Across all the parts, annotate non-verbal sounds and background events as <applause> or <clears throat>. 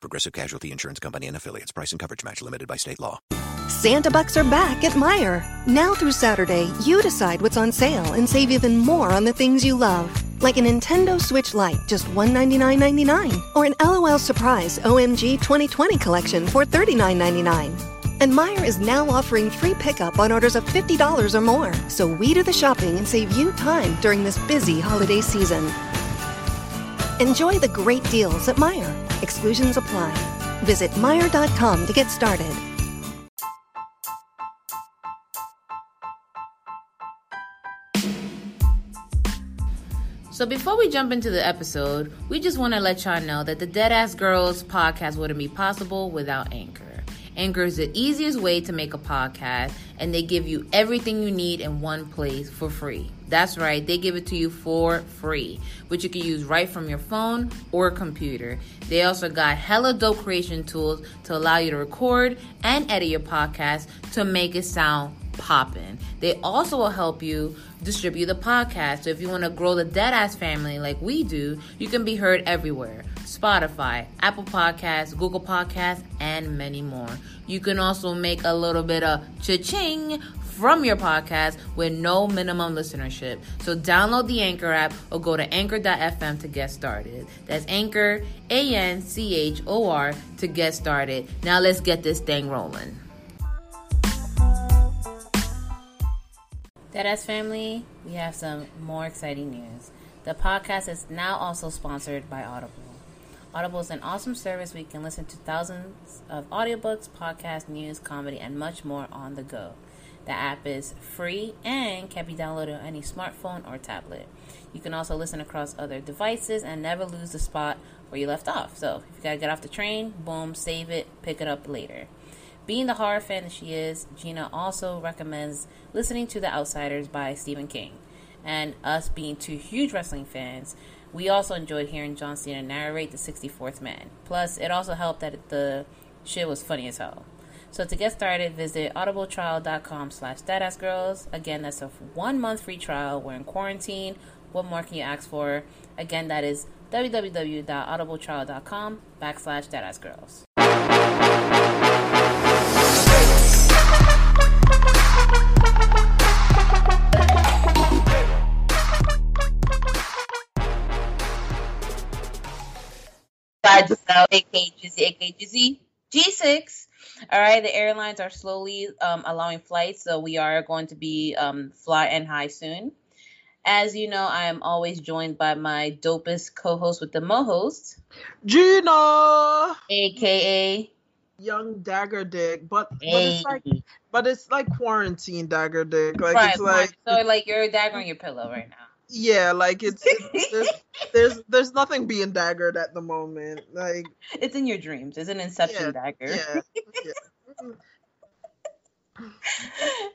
Progressive Casualty Insurance Company and affiliates. Price and coverage match limited by state law. Santa Bucks are back at Meijer. Now through Saturday, you decide what's on sale and save even more on the things you love. Like a Nintendo Switch Lite, just $199.99. Or an LOL Surprise OMG 2020 collection for $39.99. And Meijer is now offering free pickup on orders of $50 or more. So we do the shopping and save you time during this busy holiday season. Enjoy the great deals at Meijer. Exclusions apply. Visit Meijer.com to get started. So before we jump into the episode, we just want to let y'all know that the Deadass Girls podcast wouldn't be possible without Anchor. Anchor is the easiest way to make a podcast, and they give you everything you need in one place for free. That's right, they give it to you for free, which you can use right from your phone or computer. They also got hella dope creation tools to allow you to record and edit your podcast to make it sound popping. They also will help you distribute the podcast. So if you want to grow the Deadass family like we do, you can be heard everywhere. Spotify, Apple Podcasts, Google Podcasts, and many more. You can also make a little bit of cha-ching from your podcast with no minimum listenership. So download the Anchor app or go to anchor.fm to get started. That's Anchor, A N C H O R, to get started. Now let's get this thing rolling. Deadass family, we have some more exciting news. The podcast is now also sponsored by Audible. Audible is an awesome service where you can listen to thousands of audiobooks, podcasts, news, comedy, and much more on the go. The app is free and can be downloaded on any smartphone or tablet. You can also listen across other devices and never lose the spot where you left off. So if you gotta get off the train, boom, save it, pick it up later. Being the horror fan that she is, Gina also recommends listening to The Outsiders by Stephen King. And us being two huge wrestling fans, we also enjoyed hearing John Cena narrate The 64th Man. Plus, it also helped that the shit was funny as hell. So to get started, visit audibletrial.com slash girls. Again, that's a one month free trial. We're in quarantine. What more can you ask for? Again, that is www.audibletrial.com backslash girls. Giselle, aka Jizzy, aka Jizzy, G6. All right, the airlines are slowly um, allowing flights, so we are going to be um, fly and high soon. As you know, I am always joined by my dopest co-host with the mo host, Gina, aka Young Dagger Dick. But but it's like but it's like quarantine Dagger Dick. Like right, it's like so like you're daggering your pillow right now. Yeah, like it's, it's there's, <laughs> there's, there's nothing being daggered at the moment. Like it's in your dreams. It's an Inception yeah, dagger. Yeah, yeah.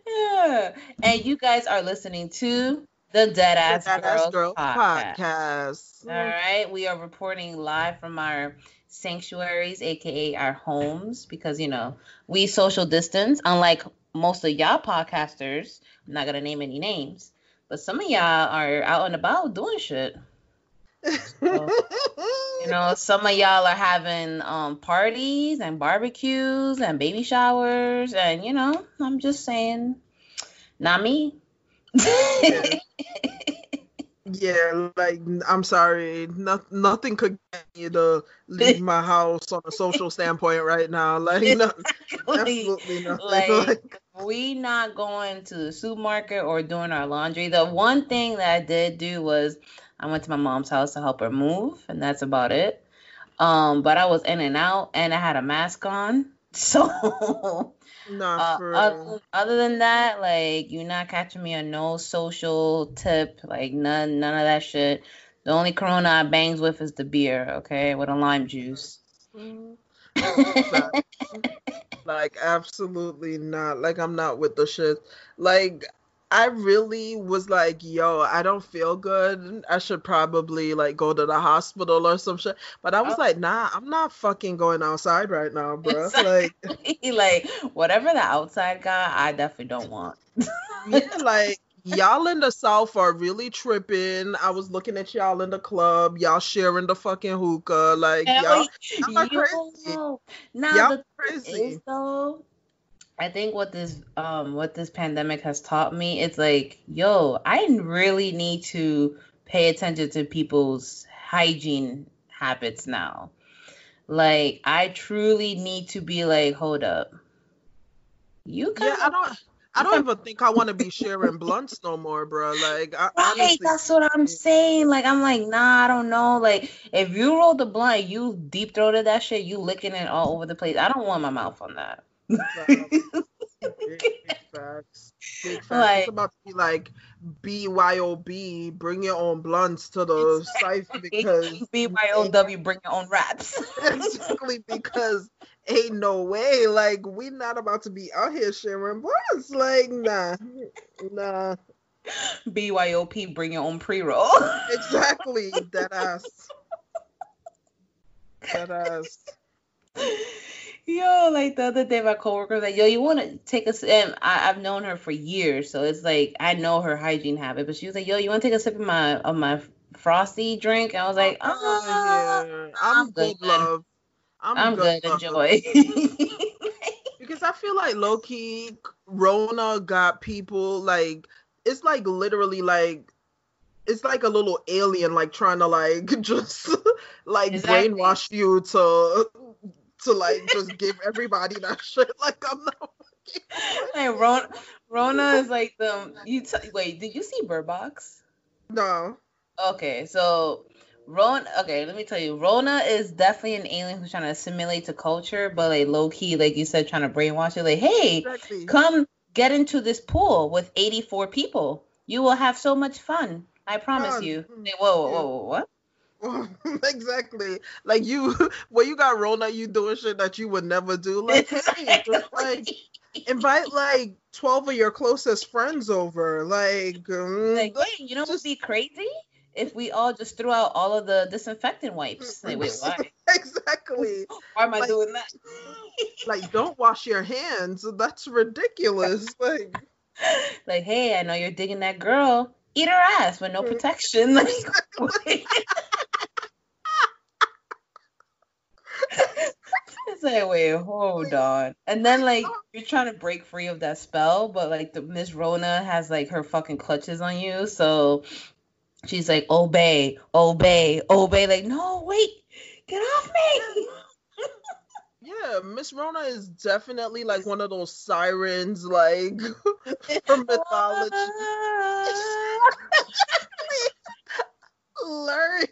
yeah. <laughs> And you guys are listening to the Dead Ass, Girls, Girl podcast. podcast. All right, we are reporting live from our sanctuaries, aka our homes, because you know we social distance. Unlike most of y'all podcasters, I'm not gonna name any names but some of y'all are out and about doing shit. So, you know, <laughs> some of y'all are having um, parties and barbecues and baby showers, and you know, I'm just saying, not me. <laughs> yeah, like I'm sorry, no, nothing could get me to leave my house on a social standpoint right now. Like, no, <laughs> absolutely nothing. Like, like, we not going to the supermarket or doing our laundry. The one thing that I did do was I went to my mom's house to help her move, and that's about it. Um, but I was in and out, and I had a mask on, <laughs> so. uh, other, other, than that, like you're not catching me on no social tip, like none, none of that shit. The only Corona I bangs with is the beer, okay, with a lime juice. Mm-hmm. <laughs> like absolutely not. Like I'm not with the shit. Like I really was like, yo, I don't feel good. I should probably like go to the hospital or some shit. But I was Oh. like, nah, I'm not fucking going outside right now, <laughs> bro. Like, Exactly. <laughs> like whatever the outside got, I definitely don't want. yeah, like y'all in the South are really tripping. I was looking at y'all in the club, y'all sharing the fucking hookah. Like, y'all, y'all crazy. Now Y'all crazy. is though, I think what this um what this pandemic has taught me, it's like, yo, I really need to pay attention to people's hygiene habits now. Like, I truly need to be like, hold up. You yeah, kind I don't. I don't even <laughs> think I want to be sharing blunts no more, bro. Like, I, Right, honestly, that's what I'm saying. Like, I'm like, nah, I don't know. Like, if you roll the blunt, you deep throated that shit, you licking it all over the place. I don't want my mouth on that. big, big <laughs> facts. Big facts. Like- it's about to be like BYOB, bring your own blunts to the site because <laughs> BYOW, bring your own raps. exactly because ain't no way. Like, we not about to be out here sharing blunts. Like, nah, nah. BYOP, bring your own pre roll. Exactly. That ass. That ass. Yo, like the other day, my coworker was like, "Yo, you want to take a sip?" And I, I've known her for years, so it's like I know her hygiene habit. But she was like, "Yo, you want to take a sip of my of my frosty drink?" I was like, Oh, "Ah, yeah. I'm, I'm good, good. love. I'm, I'm good. love. Enjoy." Because I feel like low key, Rona got people like it's like literally like it's like a little alien like trying to like <laughs> just like Exactly. brainwash you to to like just <laughs> give everybody that shit. <laughs> Like I'm not. like Rona, Rona is like the you. T- wait, did you see Bird Box? No. Okay, so Rona. Okay, let me tell you, Rona is definitely an alien who's trying to assimilate to culture, but like low key, like you said, trying to brainwash you. Like, hey, Exactly. come get into this pool with 84 people. You will have so much fun. I promise you. Like, whoa, whoa, whoa, whoa, what? <laughs> exactly. Like you, <laughs> when you got Rona, you doing shit that you would never do. Like, hey, just like invite like twelve of your closest friends over. Like, um, Like, wait, you know what would just- be crazy? If we all just threw out all of the disinfectant wipes. Like, wait, <laughs> why? exactly. Why am I Like- doing that? <laughs> Like, don't wash your hands. That's ridiculous. <laughs> Like, like, hey, I know you're digging that girl. Eat her ass with no mm. protection. Like, wait. it's like, wait, hold on. And then like you're trying to break free of that spell, but like the Miss Rona has like her fucking clutches on you, so she's like, obey, obey, obey. Like, no, wait, get off me. <laughs> yeah, Miss Rona is definitely like one of those sirens, like <laughs> from mythology. luring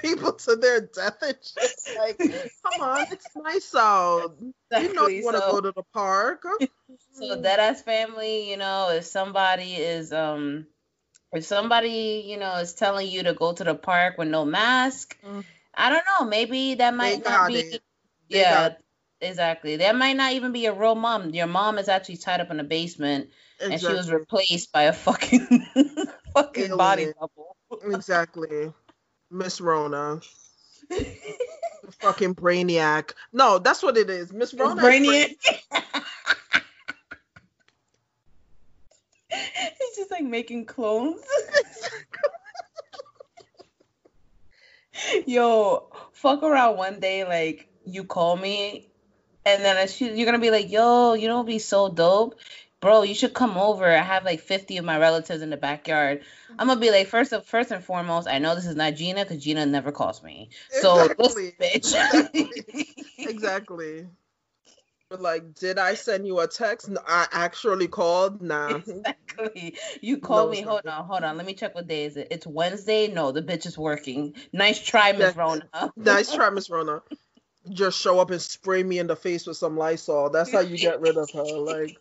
people to their death and just Like, come on, it's nice out. You know you want to so- go to the park. <laughs> So Deadass family, you know, if somebody is um if somebody, you know, is telling you to go to the park with no mask, Mm. I don't know, maybe that They might not be it. Yeah, exactly. That might not even be a real mom. Your mom is actually tied up in a basement and she was replaced by a fucking <laughs> fucking body double. Exactly. Miss Rona. <laughs> Fucking Brainiac. No, that's what it is. Miss Rona. Brainiac. <laughs> <laughs> He's just like making clones. <laughs> Yo, fuck around one day, like you call me, and then I shoot, you're gonna be like, "Yo, you what'd be so dope, bro. You should come over. I have like 50 of my relatives in the backyard. I'm gonna be like, first of first and foremost, I know this is not Gina because Gina never calls me. So Exactly. listen, bitch. <laughs> Exactly. But like, did I send you a text? No, I actually called. Nah. <laughs> Exactly. You <laughs> called No, me. Hold on, hold on. Let me check what day is it. It's Wednesday. No, the bitch is working. Nice try, Miss Rona. <laughs> Nice try, Miss Rona. Just show up and spray me in the face with some Lysol. That's how you get rid of her. Like,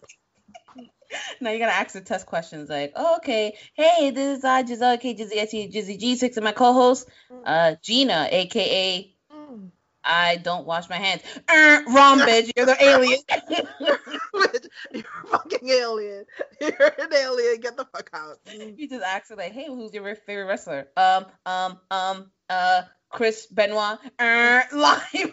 now you gotta ask the test questions like, oh, okay, hey, this is uh Giselle, okay, Jizzy, Jizzy, Jizzy G6, and my co-host, uh, Gina, aka I don't wash my hands. Er, wrong, <laughs> bitch. You're the alien. <laughs> Bitch, You're a fucking alien. <laughs> You're an alien. Get the fuck out. you just ask her like, "Hey, who's your favorite wrestler?" Um, um, um, uh, Chris Benoit. Er, lie.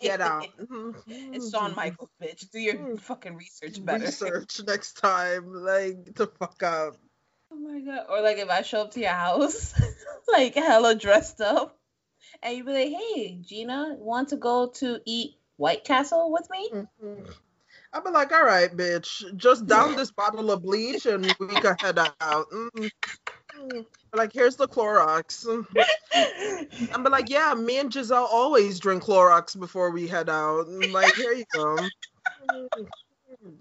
Get out. idiot. It's Shawn Michaels, bitch. Do your fucking research better. Research next time. Like, get the fuck out. Oh my god. Or like if I show up to your house, like hella dressed up, and you'd be like, "Hey, Gina, want to go to eat White Castle with me?" Mhm. I'll be like, all right, bitch, just down this <laughs> bottle of bleach and we can head out. Mm. Mm. Like, here's the Clorox. I'm be like, yeah, me and Giselle always drink Clorox before we head out. Like, here you go. <laughs>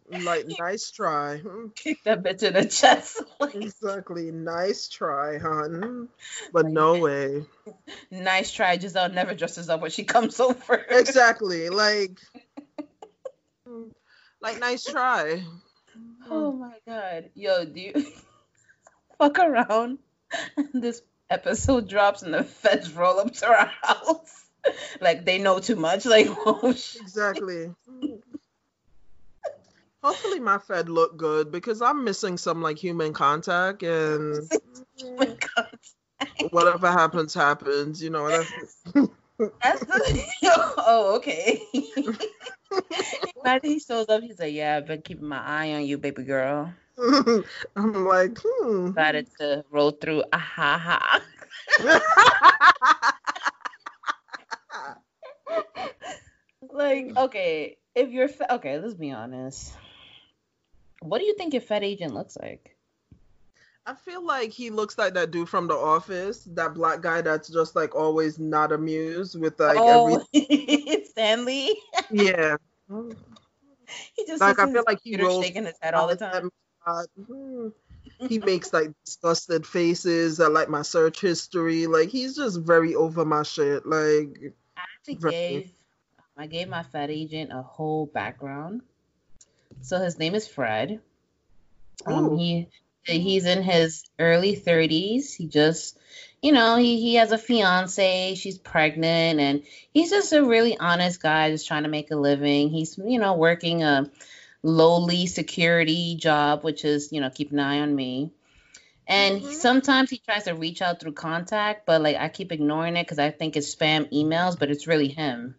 Like, nice try. Mm. <laughs> Kick that bitch in the chest. <laughs> Like, Exactly, nice try, hon. <laughs> But no way. nice try. Giselle never dresses up when she comes over. Exactly, like, mm, like, nice try. Oh my god. Yo, do you fuck around? this episode drops and the feds roll up to our house. like they know too much. Like, oh. Exactly. Hopefully my Fed look good because I'm missing some like human contact and <laughs> my God. whatever happens happens, you know. That's, That's the, <laughs> <laughs> oh, okay. Imagine he shows up, he's like, Yeah, I've been keeping my eye on you, baby girl. I'm like, hmm. Decided to roll through ah ha ha. Like, okay, if you're okay, let's be honest. What do you think your Fed agent looks like? I feel like he looks like that dude from The Office, that black guy that's just like always not amused with like oh, <laughs> Stanley. yeah. He just Like I feel like he rolls shaking his head all the time. Hmm. he makes like disgusted faces at like my search history. Like he's just very over my shit. Like I actually Right. gave I gave my Fed agent a whole background. So his name is Fred. Um, he he's in his early 30s. He just, you know, he, he has a fiance. She's pregnant, and he's just a really honest guy, just trying to make a living. He's, you know, working a lowly security job, which is, you know, keep an eye on me. And Mhm. sometimes he tries to reach out through contact, but like I keep ignoring it because I think it's spam emails, but it's really him.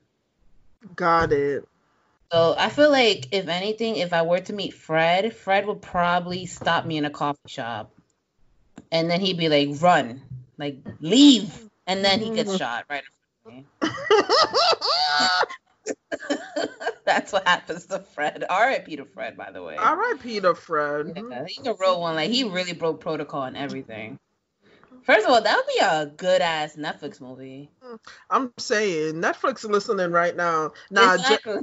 got it. So I feel like if anything, if I were to meet Fred, Fred would probably stop me in a coffee shop, and then he'd be like, "Run, like leave," and then he gets mm. shot right in front of me. <laughs> <laughs> That's what happens to Fred. R.I.P. to Fred, by the way. All right, Peter Fred. Yeah, he's a real one. Like he really broke protocol and everything. First of all, that would be a good ass Netflix movie. I'm saying Netflix listening right now. Nah, J- exactly.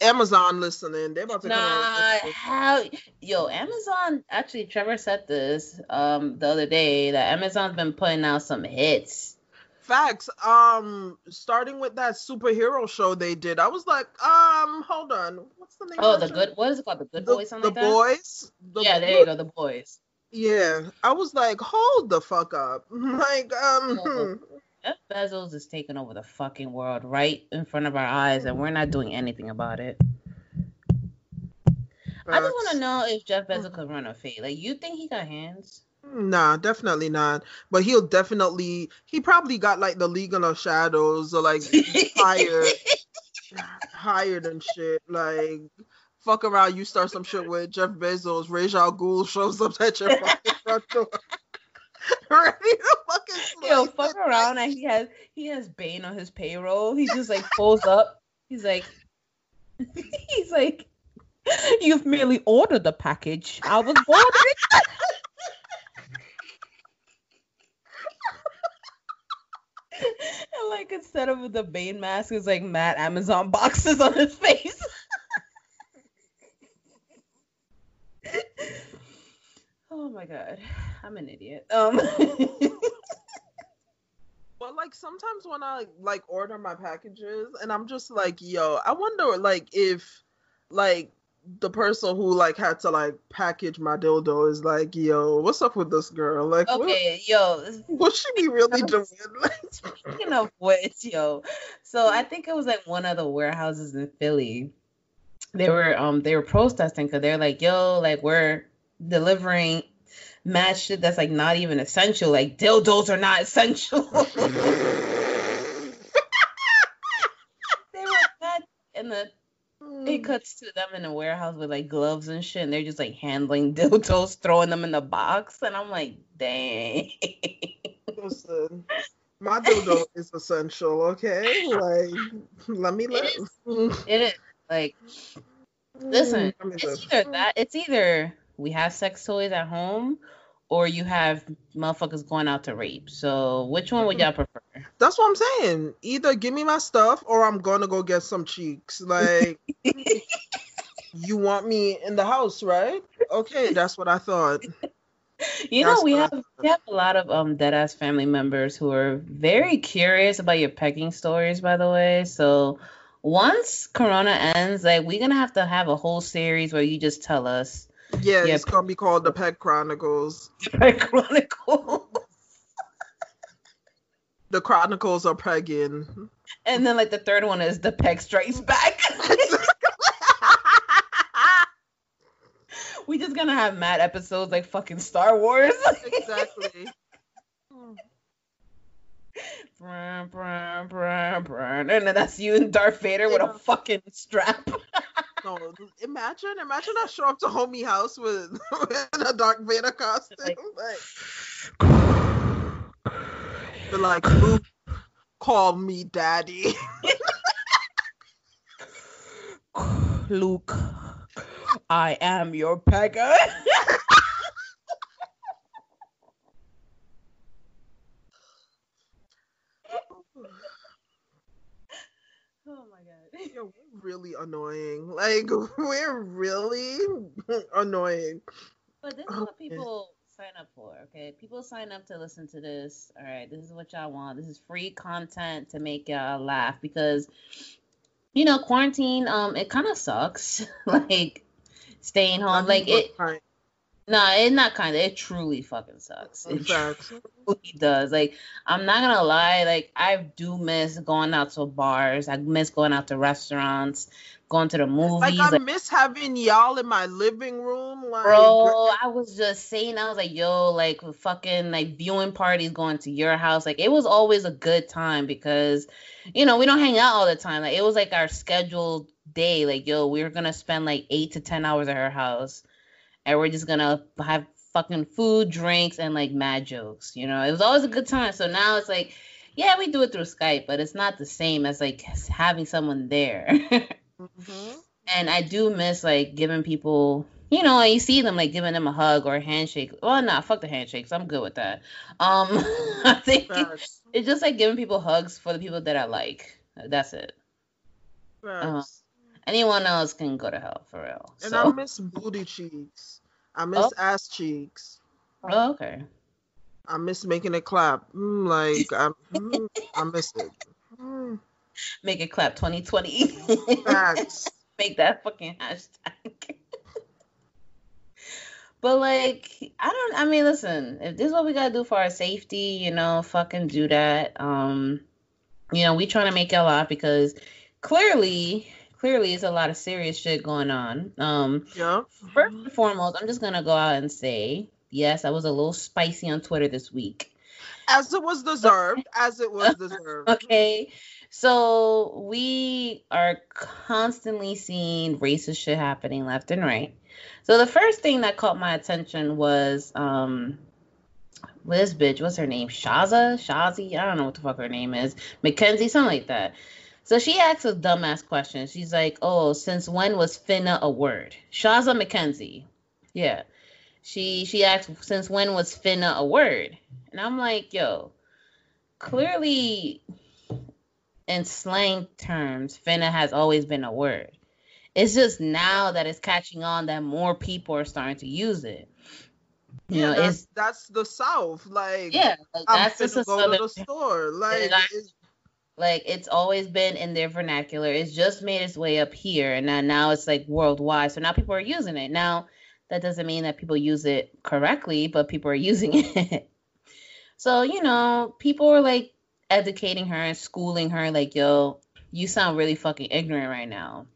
Amazon listening. They're about to come Nah, out. how yo, Amazon actually Trevor said this um the other day that Amazon's been putting out some hits. Facts. Um, starting with that superhero show they did, I was like, um, hold on, what's the name? Oh, of the that good what is it called? The good The, boys, something the like that? boys. The yeah, there you go, the boys. Yeah, I was like, hold the fuck up. <laughs> Like, um. Jeff Bezos is taking over the fucking world right in front of our eyes and we're not doing anything about it. I just want to know if Jeff Bezos could run a fade. Like, you think he got hands? Nah, definitely not. But he'll definitely. He probably got like the League of Shadows or like hired, <laughs> hired and shit. Like, fuck around, you start some shit with Jeff Bezos. Ra's al Ghul shows up at your fucking front door, <laughs> ready <laughs> to <laughs> Yo, fuck <laughs> around and he has he has Bane on his payroll. He just like pulls up. He's like <laughs> he's like You've merely ordered the package. I was ordering. and like instead of the Bane mask, it's like mad Amazon boxes on his face. oh my god, I'm an idiot. Um. But like sometimes when I like order my packages and I'm just like, yo, I wonder like if like the person who like had to like package my dildo is like, yo, what's up with this girl? Like, Okay, yo, <laughs> what, should be really <laughs> doing? <laughs> Like, speaking of which, yo, so I think it was like one of the warehouses in Philly. They were um they were protesting because they're like, yo, like we're delivering mad shit that's like not even essential. Like dildos are not essential. <laughs> they were mad and the it cuts to them in a warehouse with like gloves and shit, and they're just like handling <laughs> dildos, throwing them in the box, and I'm like, dang. Listen, my dildo is essential, okay? Like, let me live. It is like, mm, listen, Let me it's live. either that, it's either we have sex toys at home, or you have motherfuckers going out to rape. So which one would y'all prefer? That's what I'm saying. Either give me my stuff or I'm gonna go get some cheeks. Like, <laughs> you want me in the house, right? Okay, that's what I thought. You know, we have we have a lot of um deadass family members who are very curious about your pecking stories, by the way. So once Corona ends, like we're gonna have to have a whole series where you just tell us Yeah, Yeah. it's gonna be called the Pet Chronicles. Peg Chronicle. The Chronicles are pegging. and then like the third one is the Peg Strikes Back. we just gonna have mad episodes like fucking Star Wars. exactly. Brr, brr, brr, brr. and then that's you and Darth Vader with a fucking strap. No, imagine, imagine I show up to homie house with, <laughs> with a Darth Vader costume. Like- Like, <sighs> like, Luke, call me daddy. <laughs> Luke, I am your pegger. <laughs> oh god. Yo, we're really annoying. Like, <laughs> we're really <laughs> annoying. But this is what people sign up for, okay? People sign up to listen to this. All right, this is what y'all want. This is free content to make y'all laugh because you know, quarantine um it kind of sucks. <laughs> like staying home like it. No, it's not kind of it truly fucking sucks. It fact. truly does. Like I'm not going to lie, like I do miss going out to bars. I miss going out to restaurants, going to the movies. Like, I like- miss having y'all in my living room. Like, Bro, I was just saying, I was like, yo, like fucking like viewing parties going to your house. Like it was always a good time because, you know, we don't hang out all the time. Like it was like our scheduled day. Like, yo, we were gonna spend like eight to ten hours at her house. And we're just gonna have fucking food, drinks, and like mad jokes. You know, it was always a good time. So now it's like, yeah, we do it through Skype, but it's not the same as like having someone there. <laughs> Mhm. and I do miss like giving people, you know, you see them like giving them a hug or a handshake. Well, nah, fuck the handshakes. I'm good with that. Um, <laughs> I think it's just like giving people hugs for the people that I like. That's it. Uh-huh. Anyone else can go to hell for real. And so, I miss booty cheeks. I miss Oh. ass cheeks. oh, okay. I miss making it clap. Mm, like I, mm, I miss it. Mm, Make it clap 2020. facts. <laughs> Make that fucking hashtag. <laughs> But like, I don't. I mean, listen. If this is what we gotta do for our safety, you know, fucking do that. Um, you know, we trying to make it a lot because clearly, clearly, it's a lot of serious shit going on. Um, Yeah. first and foremost, I'm just gonna go out and say, yes, I was a little spicy on Twitter this week. As it was deserved. As it was <laughs> deserved. Okay. So we are constantly seeing racist shit happening left and right. So the first thing that caught my attention was um this bitch, what's her name? Shaza? Shazi? I don't know what the fuck her name is. Mackenzie, something like that. So she asks a dumbass question. She's like, Oh, since when was finna a word? Shaza McKenzie. Yeah. She she asked since when was finna a word? And I'm like, yo, clearly in slang terms, finna has always been a word. It's just now that it's catching on that more people are starting to use it. You yeah, know, that's, it's that's the South. Like, yeah, like, I'm that's just go to the store. <laughs> Like, Like it's always been in their vernacular. It's just made its way up here, and now now it's like worldwide. So now people are using it. Now that doesn't mean that people use it correctly, but people are <laughs> using it. so you know, people are like educating her and schooling her. Like, yo, you sound really fucking ignorant right now,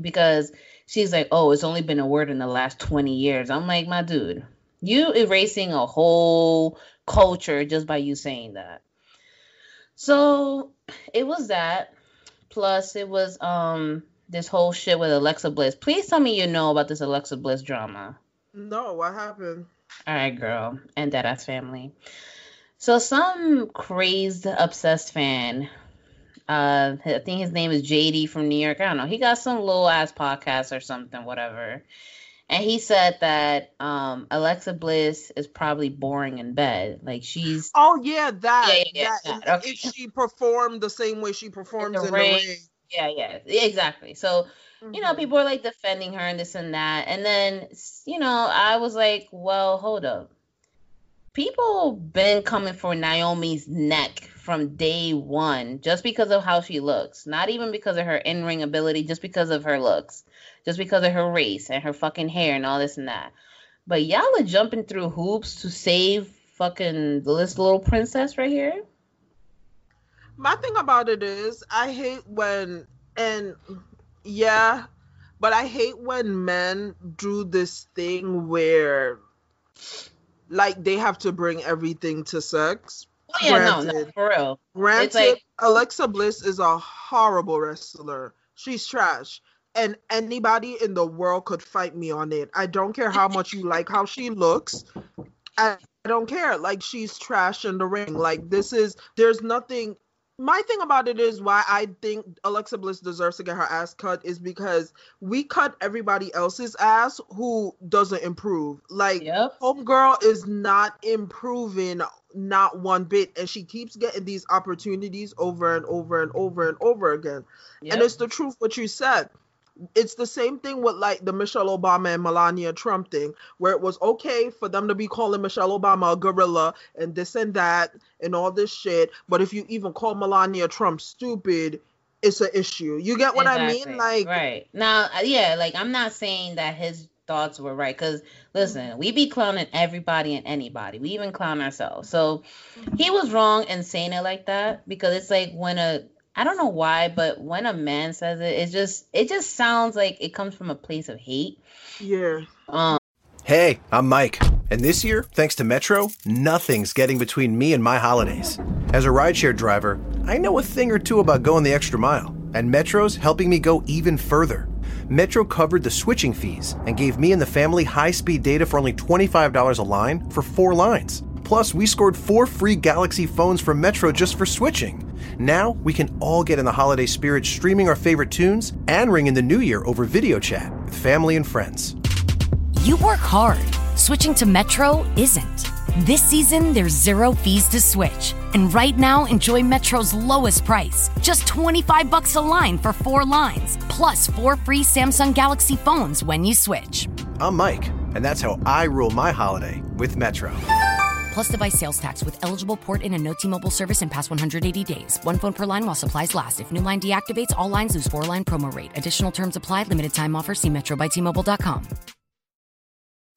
because she's like, oh, it's only been a word in the last twenty years. I'm like, my dude, you erasing a whole culture just by you saying that. So it was that. Plus, it was um this whole shit with Alexa Bliss. Please tell me you know about this Alexa Bliss drama. No, what happened? All right, girl, and Deadass family. So some crazed, obsessed fan. Uh, I think his name is JD from New York. I don't know. He got some little ass podcast or something, whatever. And he said that um, Alexa Bliss is probably boring in bed. Like she's. Oh yeah, that. Yeah, yeah, that. that. Okay. If she performed the same way she performs in the ring. ring. Yeah, yeah, exactly. So you know, Mhm. people are like defending her and this and that. And then, you know, I was like, well, hold up. People been coming for Naomi's neck from day one just because of how she looks. Not even because of her in ring ability, just because of her looks. Just because of her race and her fucking hair and all this and that. But y'all are jumping through hoops to save fucking this little princess right here. My thing about it is, I hate when, and yeah, but I hate when men do this thing where, like, they have to bring everything to sex. Oh yeah, no, no, for real. Granted, like- Alexa Bliss is a horrible wrestler. She's trash. And anybody in the world could fight me on it. I don't care how much you like how she looks. I, I don't care. Like she's trash in the ring. Like this is there's nothing my thing about it is why I think Alexa Bliss deserves to get her ass cut is because we cut everybody else's ass who doesn't improve. Like Yep. Homegirl is not improving not one bit and she keeps getting these opportunities over and over and over and over again. And it's the truth what you said. It's the same thing with like the Michelle Obama and Melania Trump thing, where it was okay for them to be calling Michelle Obama a gorilla and this and that and all this shit. But if you even call Melania Trump stupid, it's an issue. You get what I mean? Like, right now, uh, yeah, like I'm not saying that his thoughts were right because listen, we be clowning everybody and anybody. We even clown ourselves. So he was wrong in saying it like that because it's like when a I don't know why, but when a man says it, it just it just sounds like it comes from a place of hate. yeah. Um, Hey, I'm Mike, and this year, thanks to Metro, nothing's getting between me and my holidays. As a rideshare driver, I know a thing or two about going the extra mile, and Metro's helping me go even further. Metro covered the switching fees and gave me and the family high speed data for only $25 a line for four lines. Plus, we scored four free Galaxy phones from Metro just for switching. Now, we can all get in the holiday spirit streaming our favorite tunes and ring in the new year over video chat with family and friends. You work hard. Switching to Metro isn't. This season, there's zero fees to switch. And right now, enjoy Metro's lowest price. Just 25 bucks a line for four lines, plus four free Samsung Galaxy phones when you switch. I'm Mike, and that's how I rule my holiday with Metro. Plus device sales tax with eligible port in and no T-Mobile service in past 180 days. One phone per line while supplies last. If new line deactivates, all lines lose four line promo rate. Additional terms apply. Limited time offer. See Metro by T-Mobile.com.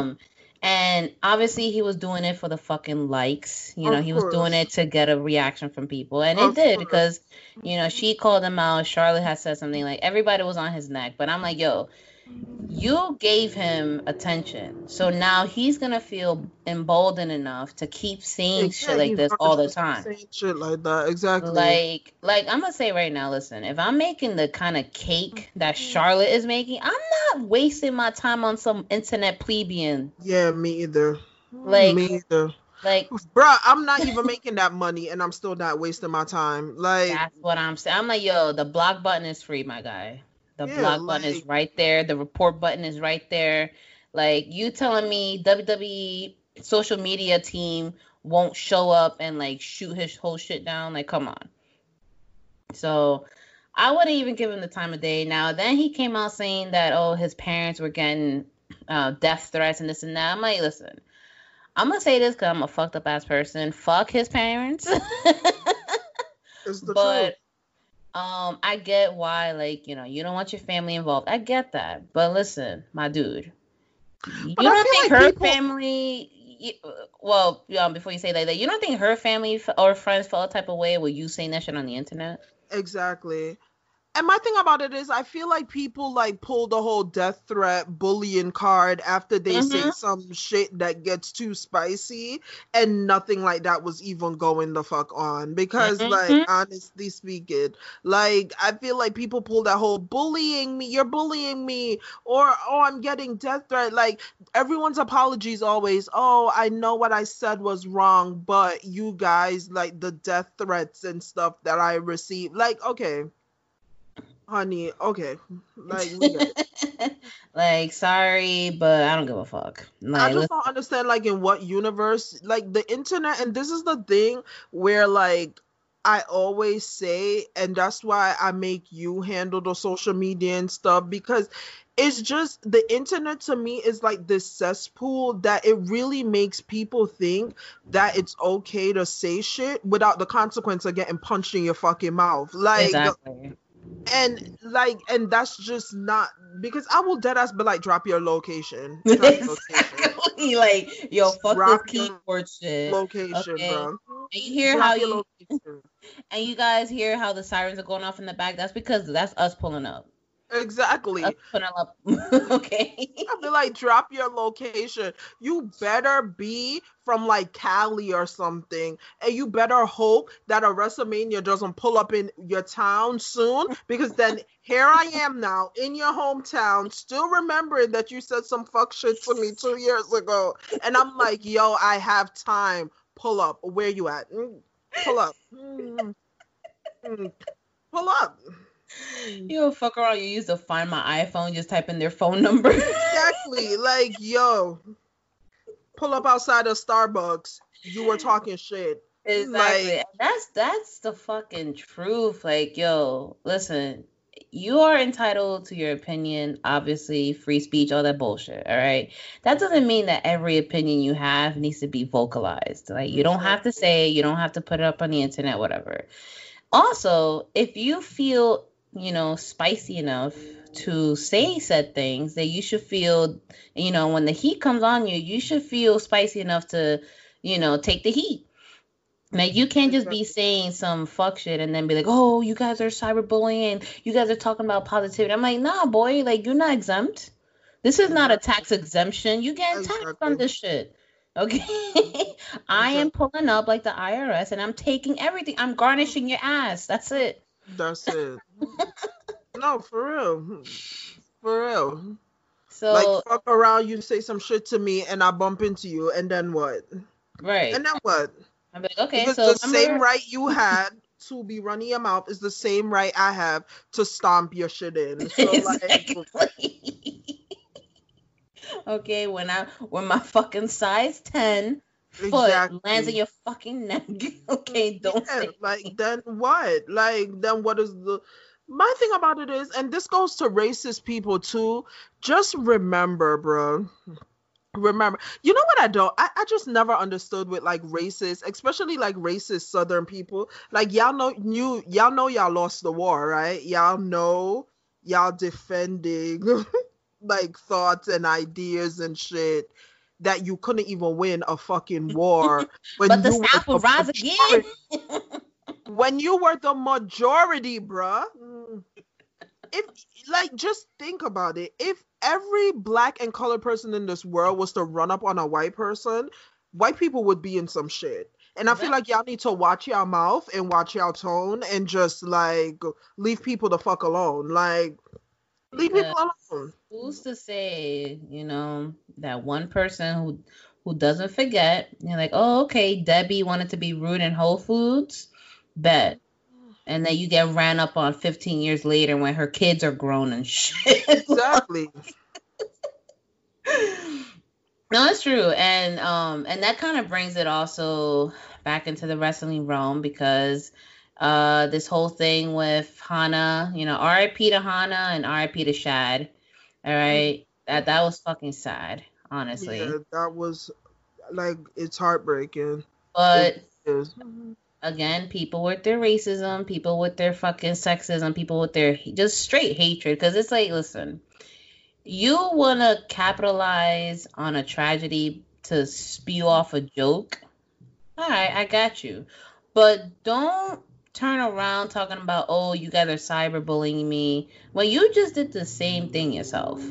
Um, and obviously he was doing it for the fucking likes. You know, Of he was doing it to get a reaction from people, and it did course. because you know she called him out. Charlotte had said something like everybody was on his neck, but I'm like, yo, you gave him attention, so now he's gonna feel emboldened enough to keep saying shit like this all the time. Shit like that, exactly. Like, like I'm gonna say right now, listen, if I'm making the kind of cake mm-hmm. that Charlotte is making, I'm not wasting my time on some internet plebeian. yeah, me either. Like- me either. Like, bruh, I'm not even making that money, and I'm still not wasting my time. Like, that's what I'm saying. I'm like, yo, the block button is free, my guy. The Yeah, block button is right there. The report button is right there. Like, you telling me WWE social media team won't show up and like shoot his whole shit down? Like, come on. So I wouldn't even give him the time of day. Now, then he came out saying that, oh, his parents were getting uh, death threats and this and that. I'm like, listen, I'm gonna say this because I'm a fucked up ass person. Fuck his parents. <laughs> but truth. Um, I get why, like, you know, you don't want your family involved. I get that. But listen, my dude, you But don't think like her people- family. You, well, um, before you say that, that you don't think her family or friends felt a type of way with you saying that shit on the internet? Exactly. And my thing about it is, I feel like people like pull the whole death threat bullying card after they say Mhm. some shit that gets too spicy, and nothing like that was even going the fuck on. Because, Mhm. like, honestly speaking, like, I feel like people pull that whole bullying me, you're bullying me, or oh, I'm getting death threat. Like, everyone's apologies always, oh, I know what I said was wrong, but you guys, like, the death threats and stuff that I received, like, okay honey, okay. Like, we get it. <laughs> like, sorry, but I don't give a fuck. Like, I just listen- don't understand, like, in what universe, like, the internet, and this is the thing where, like, I always say, and that's why I make you handle the social media and stuff because it's just the internet to me is like this cesspool that it really makes people think that it's okay to say shit without the consequence of getting punched in your fucking mouth. Like, exactly. And like and that's just not because I will dead ass be like drop your location. <laughs> Drop your location. Exactly. like, yo, fuck Drop this your keyboard shit. location, Okay. bro. And you hear Drop how your you location. <laughs> and you guys hear how the sirens are going off in the back. That's because that's us pulling up. Exactly. Us pulling up. <laughs> okay. I feel like drop your location. You better be from like Cali or something, and you better hope that a WrestleMania doesn't pull up in your town soon, because then here I am now in your hometown, still remembering that you said some fuck shit to me two years ago, and I'm like, yo, I have time. Pull up. Where you at? Mm, Pull up. Mm, mm, Pull up. You fuck around. You used to find my iPhone. Just type in their phone <laughs> number. Exactly. Like, yo, pull up outside of Starbucks. You were talking shit. Exactly. Like- that's that's the fucking truth. Like, yo, listen, you are entitled to your opinion, obviously, free speech, all that bullshit. All right. That doesn't mean that every opinion you have needs to be vocalized. Like, you don't have to say, you don't have to put it up on the internet, whatever. Also, if you feel, you know, spicy enough to say said things, that you should feel, you know, when the heat comes on you, you should feel spicy enough to, you know, take the heat. Like you can't just be saying some fuck shit and then be like, "Oh, you guys are cyberbullying. You guys are talking about positivity." I'm like, "Nah, boy. Like you're not exempt. This is not a tax exemption. You get taxed on this shit." Okay, <laughs> I am pulling up like the IRS and I'm taking everything. I'm garnishing your ass. That's it. That's it. <laughs> no, for real. For real. So like, fuck around, you say some shit to me, and I bump into you, and then what? right. And then what? I'm like, okay, because so the remember- same right you had to be running your mouth is the same right I have to stomp your shit in. <laughs> So, like, Exactly. <laughs> okay, when I when my fucking size ten foot lands in your fucking neck. <laughs> Okay, mm, don't Yeah, like then what? Like then what is the my thing about it is, and this goes to racist people too. Just remember, bro. Remember, you know what I don't? I, I just never understood with like racist, especially like racist Southern people. Like y'all know you y'all know y'all lost the war, right? Y'all know y'all defending <laughs> like thoughts and ideas and shit that you couldn't even win a fucking <laughs> war when but the you were South will the rise majority- again. <laughs> when you were the majority, bruh. If like just think about it. If every black and colored person in this world was to run up on a white person, white people would be in some shit. And I feel like y'all need to watch your mouth and watch your tone and just like leave people the fuck alone. Like leave people alone. Who's to say, you know, that one person who who doesn't forget. You're like, oh, okay, Debbie wanted to be rude in Whole Foods. Bet. And then you get ran up on 15 years later when her kids are grown and shit. <laughs> Exactly. no, it's true. And um and that kind of brings it also back into the wrestling realm because uh this whole thing with Hana, you know, RIP to Hana and RIP to Shad. All right. That that was fucking sad, honestly. Yeah, that was like it's heartbreaking. But It again, people with their racism, people with their fucking sexism, people with their just straight hatred. Because it's like, listen, you want to capitalize on a tragedy to spew off a joke. All right, I got you. But don't turn around talking about, oh, you guys are cyberbullying me Well, you just did the same thing yourself.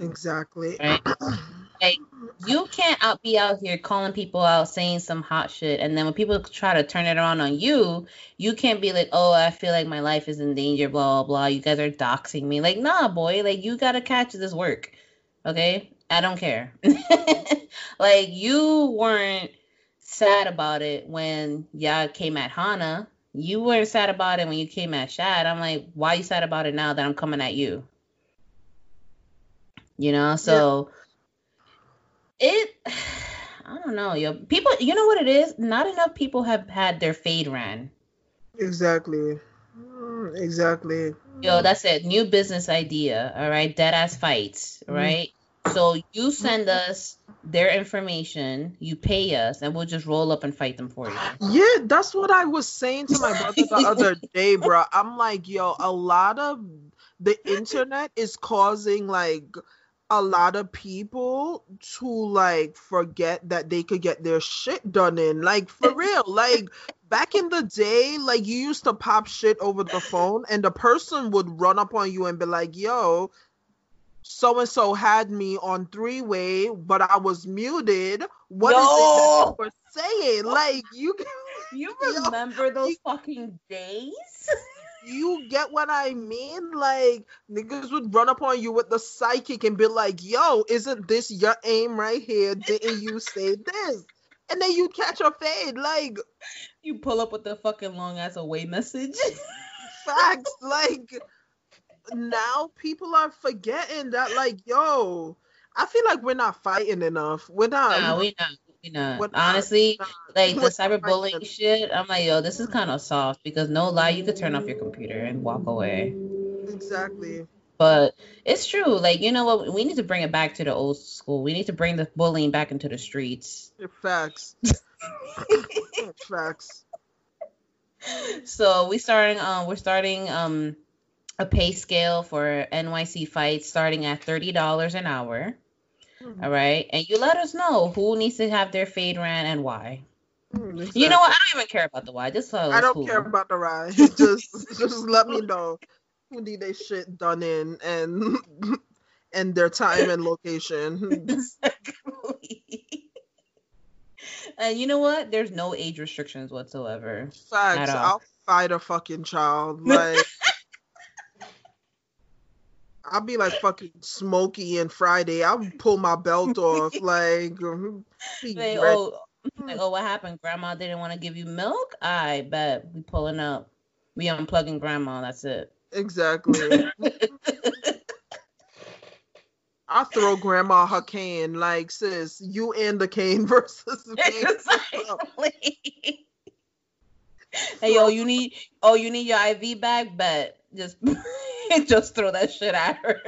Exactly. Right? <clears throat> Like you can't out be out here calling people out saying some hot shit and then when people try to turn it around on you, you can't be like, "Oh, I feel like my life is in danger, blah blah blah. You guys are doxing me." Like, "Nah, boy, like you got to catch this work." Okay? I don't care. <laughs> like you weren't sad about it when y'all came at Hana. You weren't sad about it when you came at Shad. I'm like, "Why you sad about it now that I'm coming at you?" You know? So it <sighs> I don't know, yo. People, you know what it is? Not enough people have had their fade ran. Exactly. Mm, Exactly. Yo, that's it. New business idea. All right, dead ass fights. Right. So you send us their information, you pay us, and we'll just roll up and fight them for you. Yeah, that's what I was saying to my brother the other <laughs> day, bro. I'm like, yo, a lot of the internet is causing like a lot of people to like forget that they could get their shit done in. Like for <laughs> real. Like back in the day, like you used to pop shit over the phone and the person would run up on you and be like, yo, so and so had me on three way, but I was muted. What is it that you were saying? Like you <laughs> You Yo, remember those you- fucking days? you get what I mean? Like niggas would run up on you with the psychic and be like, "Yo, isn't this your aim right here? Didn't you say this?" And then you catch a fade. Like You pull up with the fucking long ass away message. <laughs> facts. like now people are forgetting that. Like yo, I feel like we're not fighting enough. We're not. nah, we not. We not. we're Honestly, not- like the we're not cyberbullying shit, I'm like, yo, this is kind of soft because no lie, you could turn off your computer and walk away. Exactly. But it's true. Like, you know what? We need to bring it back to the old school. We need to bring the bullying back into the streets. Facts. <laughs> Facts. So we starting um we're starting um a pay scale for NYC fights starting at thirty dollars an hour. Mm-hmm. All right. And you let us know who needs to have their fade ran and why. Mm, You know what? I don't even care about the why. Just I don't cool. care about the ride. <laughs> just just let me know who need their shit done in and <laughs> and their time and location. <laughs> Exactly. and you know what? There's no age restrictions whatsoever. Facts. I'll fight a fucking child. Like I'll be like fucking Smokey and Friday. I'll pull my belt off. <laughs> Like, mm-hmm. Like, oh, like, oh, what happened? Grandma didn't want to give you milk? I bet we pulling up. We unplugging grandma. That's it. exactly. <laughs> I throw grandma her cane. Like, sis, you and the cane <laughs> versus me. Exactly. hey, yo, you need oh, you need your IV bag? Bet just <laughs> just throw that shit at her.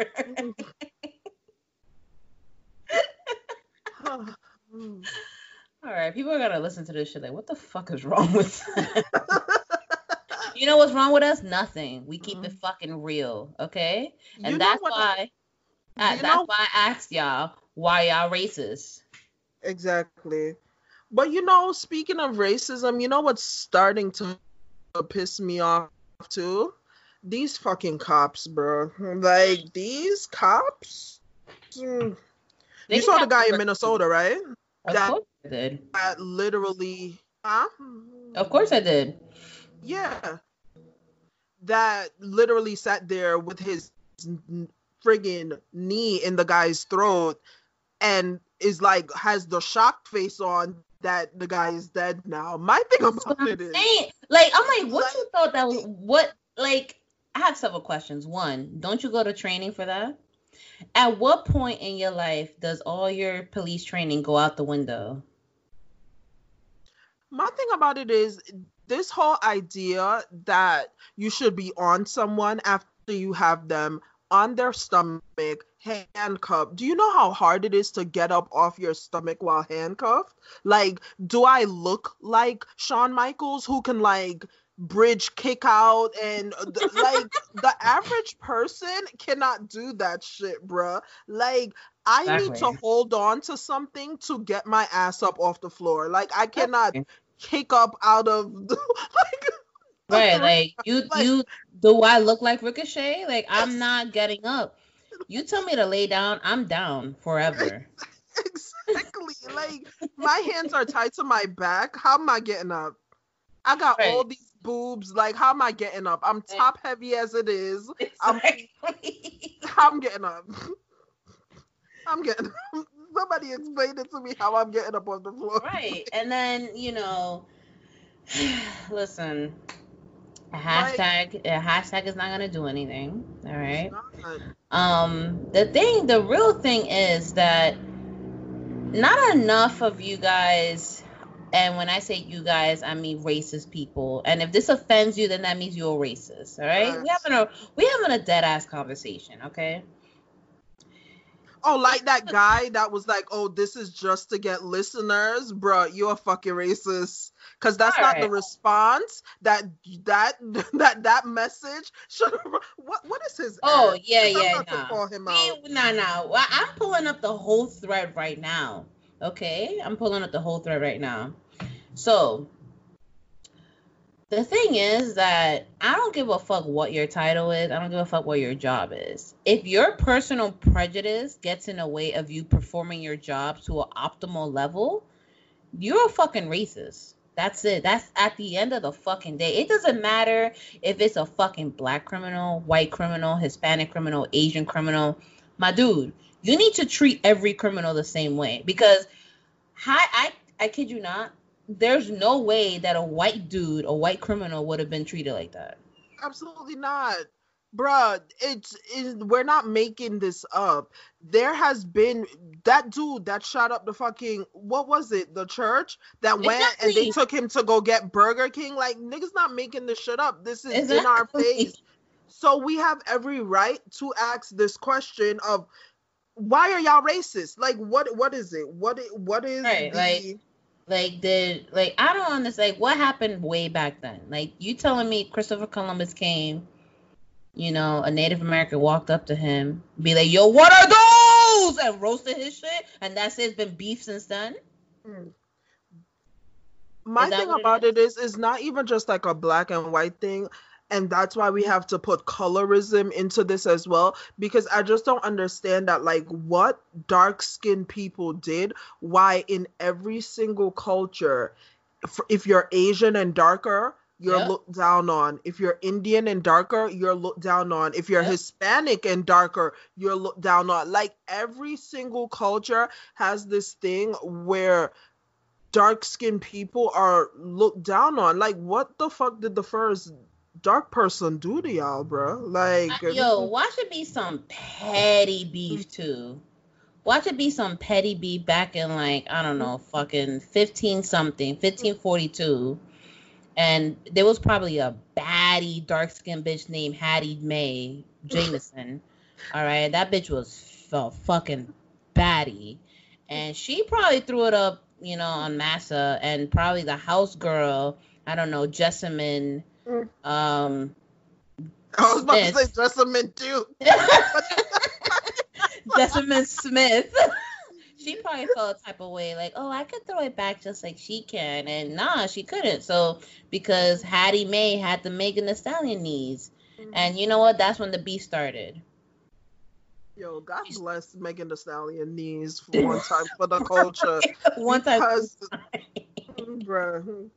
All right, people are gonna listen to this shit like, what the fuck is wrong with? <laughs> you know what's wrong with us? Nothing. We keep it fucking real, okay? And You that's why. uh, you that's know- why I asked y'all why y'all racist. Exactly. But you know, speaking of racism, you know what's starting to piss me off too? These fucking cops, bro. Like these cops. Mm. You saw the guy in Minnesota, right? Of that- course I did. That literally, huh? Of course I did. Yeah. That literally sat there with his friggin' knee in the guy's throat and is like has the shocked face on that the guy is dead now. My thing about it is like I'm like, what like, you thought that was what like I have several questions. One, don't you go to training for that? At what point in your life does all your police training go out the window? My thing about it is this whole idea that you should be on someone after you have them on their stomach handcuffed. Do you know how hard it is to get up off your stomach while handcuffed? Like, do I look like Shawn Michaels who can like bridge kick out and the, like the <laughs> average person cannot do that shit, bruh. Like I exactly. need to hold on to something to get my ass up off the floor. Like I cannot kick up out of <laughs> like Right, like you like, you do I look like Ricochet? Like I'm not getting up. You tell me to lay down, I'm down forever. <laughs> Exactly. like my hands are tied to my back. How am I getting up? I got right. all these boobs. Like, how am I getting up? I'm top heavy as it is. <laughs> Exactly. I'm, <laughs> I'm getting up. <laughs> I'm getting up. Somebody explain it to me how I'm getting up on the floor. Right. And then, you know, <sighs> listen, a hashtag a hashtag is not gonna do anything. All right. Um the thing the real thing is that not enough of you guys and when I say you guys, I mean racist people. And if this offends you, then that means you're a racist. All right? We having a we having a dead ass conversation, okay? Oh, like that guy that was like, "Oh, this is just to get listeners, bro. You're a fucking racist." Because that's All not right. the response that that <laughs> that that message should. What what is his? Oh yeah yeah no. Call him out. Nah nah. Well, I'm pulling up the whole thread right now. Okay, I'm pulling up the whole thread right now. So the thing is that I don't give a fuck what your title is. I don't give a fuck what your job is. If your personal prejudice gets in the way of you performing your job to an optimal level, you're a fucking racist. That's it. That's at the end of the fucking day. It doesn't matter if it's a fucking black criminal, white criminal, Hispanic criminal, Asian criminal. My dude, you need to treat every criminal the same way because I I, I kid you not, there's no way that a white dude, a white criminal, would have been treated like that. Absolutely not. Bruh, it's, it's we're not making this up. There has been that dude that shot up the fucking what was it, the church that went exactly. and they took him to go get Burger King. Like niggas not making this shit up. This is exactly. in our face. So we have every right to ask this question of why are y'all racist? Like what what is it? What what is right, the like like did like I don't understand like what happened way back then. Like you telling me Christopher Columbus came, you know, a Native American walked up to him, be like, "Yo, what are those?" and roasted his shit, and that's it. It's been beef since then. Hmm. My thing about it is? it is, is not even just like a black and white thing and that's why we have to put colorism into this as well because i just don't understand that like what dark skinned people did why in every single culture if you're asian and darker you're looked down on. If you're indian and darker you're looked down on. If you're hispanic and darker you're looked down on. Like every single culture has this thing where dark skinned people are looked down on. Like what the fuck did the first dark person do to y'all, bro? Like, yo, watch it be some petty beef mm. too. Watch it be some petty beef back in like I don't know, fucking fifteen something, fifteen forty two, and there was probably a baddie dark skinned bitch named Hattie Mae Jameson. <laughs> All right, that bitch was a fucking baddie, and she probably threw it up, you know, on Massa, and probably the house girl. I don't know, Jessamine um, I was about Smith. to say Jessamine too. <laughs> <laughs> Jessamine Smith. she probably felt a type of way, like, oh, I could throw it back just like she can, and nah, she couldn't. So because Hattie Mae had the Megan Thee Stallion knees, mm-hmm. and you know what? That's when the beef started. Yo, God bless Megan Thee Stallion knees for <laughs> one time for the culture. one time, because, bro.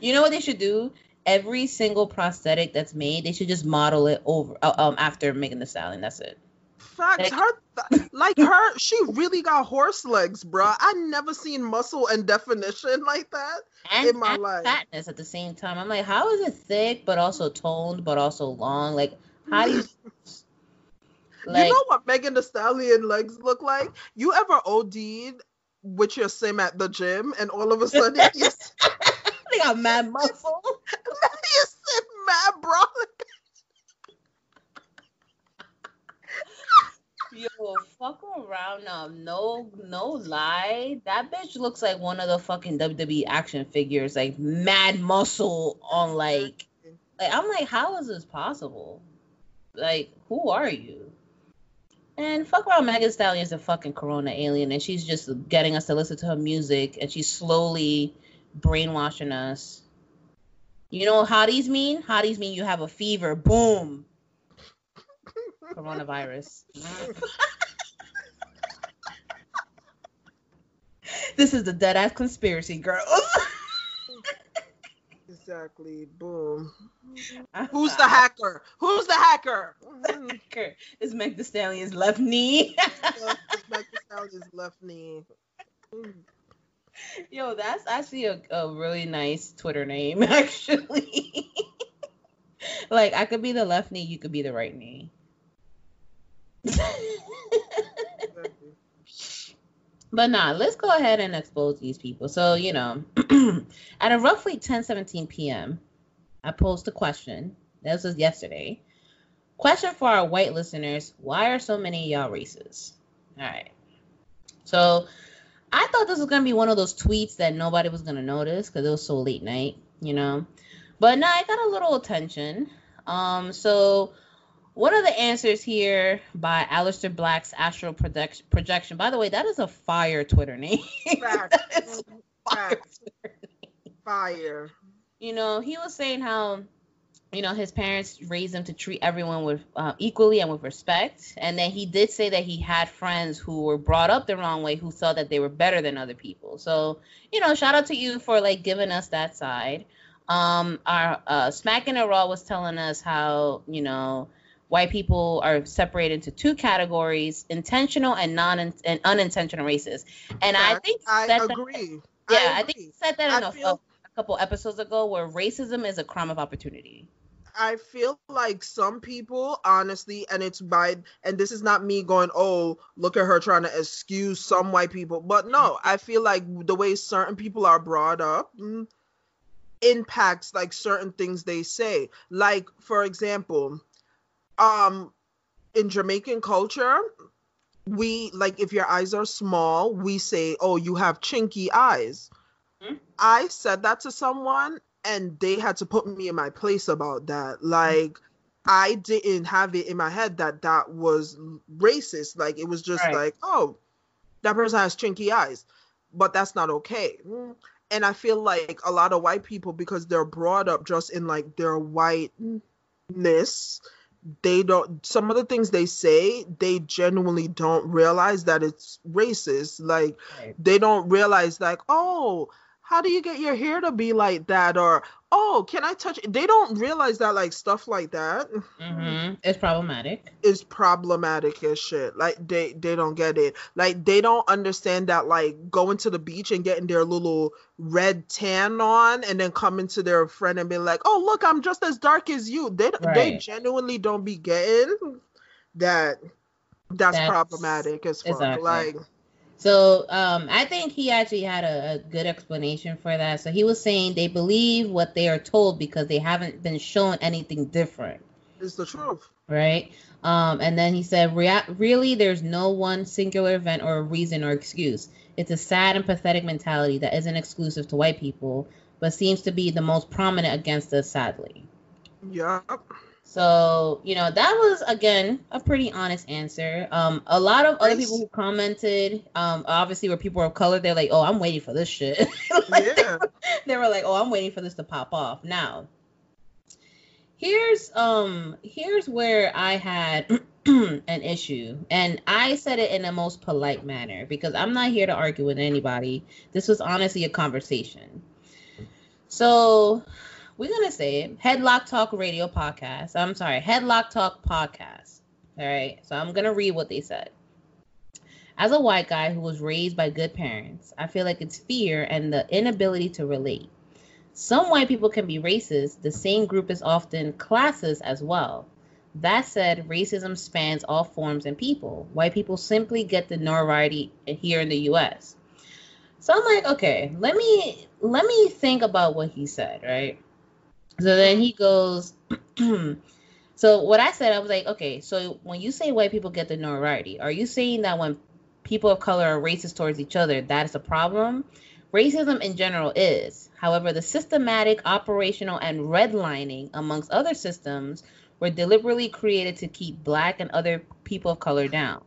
You know what they should do? Every single prosthetic that's made, they should just model it over uh, um after Megan Thee Stallion. That's it. Facts. Her, like her, she really got horse legs, bruh. I never seen muscle and definition <laughs> like that and, in my and life. fatness at the same time. I'm like, how is it thick but also toned but also long? Like, how do you? <laughs> you know what Megan Thee Stallion legs look like? You ever OD'd with your sim at the gym and all of a sudden <laughs> they got mad muscle. <laughs> you sit mad brolic. Yo, fuck around now. No, no lie. That bitch looks like one of the fucking WWE action figures, like mad muscle on like, like I'm like, how is this possible? Like, who are you? And fuck around, Megan is a fucking corona alien, and she's just getting us to listen to her music, and she's slowly brainwashing us. You know how these mean? Hotties mean you have a fever. Boom. Coronavirus. <laughs> this is the dead ass conspiracy, girls. <laughs> exactly. Boom. Who's the hacker? Who's the hacker? Mm-hmm. <laughs> hacker is Meg the Stallion's left knee. Meg the Stallion's left knee. Yo, that's actually a, a really nice Twitter name, <laughs> actually. like I could be the left knee, you could be the right knee. but nah, let's go ahead and expose these people. So, you know, <clears throat> at a roughly 10:17 p.m., I posed a question. This was yesterday. Question for our white listeners: Why are so many y'all racist? All right. So, I thought this was gonna be one of those tweets that nobody was gonna notice because it was so late night, you know. But nah, I got a little attention. Um, so one of the answers here by Aleister Black's Astral Project- Projection. By the way, that is a fire Twitter name. <laughs> Facts. fire, fire. You know, he was saying how, you know, his parents raised him to treat everyone with uh, equally and with respect. And then he did say that he had friends who were brought up the wrong way, who thought that they were better than other people. So, you know, shout out to you for like giving us that side. Um, our uh, Smacking It Raw was telling us how, you know, white people are separated into two categories intentional and non and unintentional races and i think i that, agree yeah I, I, think you said that in a, a, couple episodes ago where racism is a crime of opportunity I feel like some people, honestly, and it's by, and this is not me going, oh, look at her trying to excuse some white people, but no, I feel like the way certain people are brought up mm, impacts like certain things they say. Like, for example, um in Jamaican culture, we like if your eyes are small, we say, "Oh, you have chinky eyes." Mm-hmm. I said that to someone and they had to put me in my place about that. Like. I didn't have it in my head that that was racist. Like it was just right. like, "Oh, that person has chinky eyes." But that's not okay. And I feel like a lot of white people because they're brought up just in like their whiteness, they don't some of the things they say they genuinely don't realize that it's racist like right. they don't realize like oh how do you get your hair to be like that or oh can i touch it? they don't realize that like stuff like that mm-hmm. it's problematic it's problematic as shit like they they don't get it like they don't understand that like going to the beach and getting their little red tan on and then coming to their friend and being like oh look i'm just as dark as you they right. they genuinely don't be getting that that's, that's problematic as fuck exactly. like so um, I think he actually had a, a, good explanation for that. So he was saying they believe what they are told because they haven't been shown anything different. It's the truth. Right. Um, and then he said, Rea- really, there's no one singular event or reason or excuse. It's a sad and pathetic mentality that isn't exclusive to white people, but seems to be the most prominent against us, sadly. Yep. So, you know, that was again a pretty honest answer. Um, a lot of other people who commented, um, obviously were people of color, they're like, Oh, I'm waiting for this shit. <laughs> like, yeah. <laughs> They were like, Oh, I'm waiting for this to pop off. Now, here's um here's where I had <clears throat> an issue. And I said it in the most polite manner because I'm not here to argue with anybody. This was honestly a conversation. So we're gonna say it. Headlock Talk Radio Podcast. I'm sorry, Headlock Talk Podcast. All right. So I'm to read what they said. As a white guy who was raised by good parents, I feel like it's fear and the inability to relate. Some white people can be racist. The same group is often classes as well. That said, racism spans all forms and people. White people simply get the notoriety here in the US. So I'm like, okay, let me let me think about what he said, right? So then he goes <clears throat> So what I said, I was like, okay, so when you say white people get the notoriety, are you saying that when people of color are racist towards each other, that is a problem? Racism in general is. However, the systematic, operational, and redlining, amongst other systems, were deliberately created to keep black and other people of color down.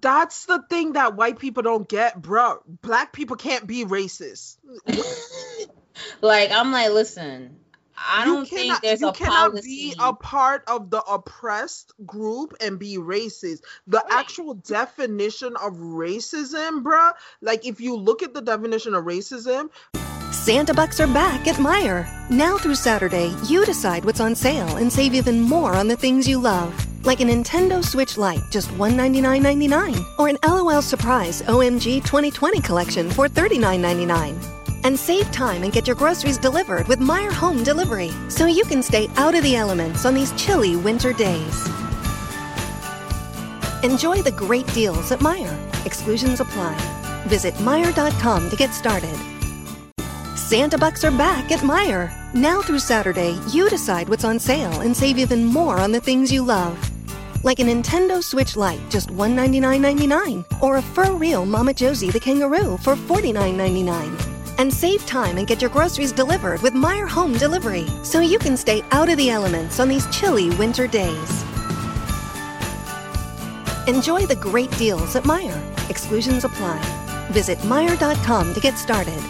That's the thing that white people don't get, bro. Black people can't be racist. <laughs> like I'm like, listen, I You don't cannot- think there's you a cannot policy. be a part of the oppressed group and be racist. The actual definition of racism, bruh, like if you look at the definition of racism, Santa Bucks are back at Meijer. Now through Saturday, you decide what's on sale and save even more on the things you love. Like a Nintendo Switch Lite, just $199.99. Or an LOL Surprise OMG 2020 collection for $39.99. And save time and get your groceries delivered with Meijer Home Delivery so you can stay out of the elements on these chilly winter days. Enjoy the great deals at Meijer. Exclusions apply. Visit Meijer.com to get started. Santa Bucks are back at Meijer. Now through Saturday, you decide what's on sale and save even more on the things you love. Like a Nintendo Switch Lite, just $199.99. Or a FurReal Mama Josie the Kangaroo for $49.99. And save time and get your groceries delivered with Meijer Home Delivery so you can stay out of the elements on these chilly winter days. Enjoy the great deals at Meijer. Exclusions apply. Visit Meijer.com to get started.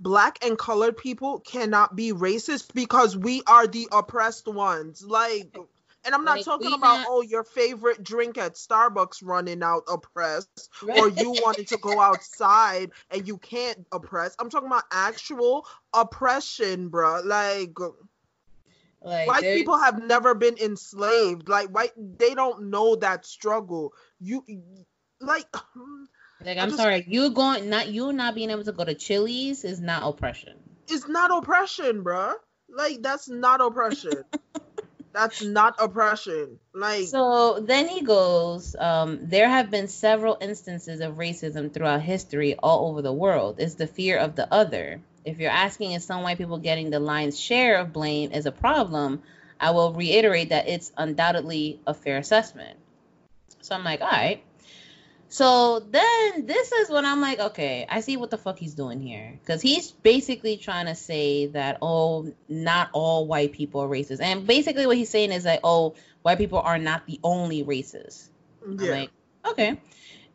black and colored people cannot be racist because we are the oppressed ones. Like, and I'm not Like, talking about not- oh your favorite drink at Starbucks running out oppressed, Right. or you wanting to go outside and you can't oppress. I'm talking about actual oppression, bruh. Like. like white people have never been enslaved like white they don't know that struggle you like <sighs> like I I'm just- sorry, you going not you not being able to go to Chili's is not oppression. it's not oppression bruh like that's not oppression <laughs> that's not oppression like So then he goes, um, there have been several instances of racism throughout history all over the world. It's the fear of the other. If you're asking if some white people getting the lion's share of blame is a problem, I will reiterate that it's undoubtedly a fair assessment. So I'm like, all right. So then this is when I'm like, okay, I see what the fuck he's doing here. Because he's basically trying to say that, oh, not all white people are racist. And basically what he's saying is like, oh, white people are not the only races. I'm yeah like, okay.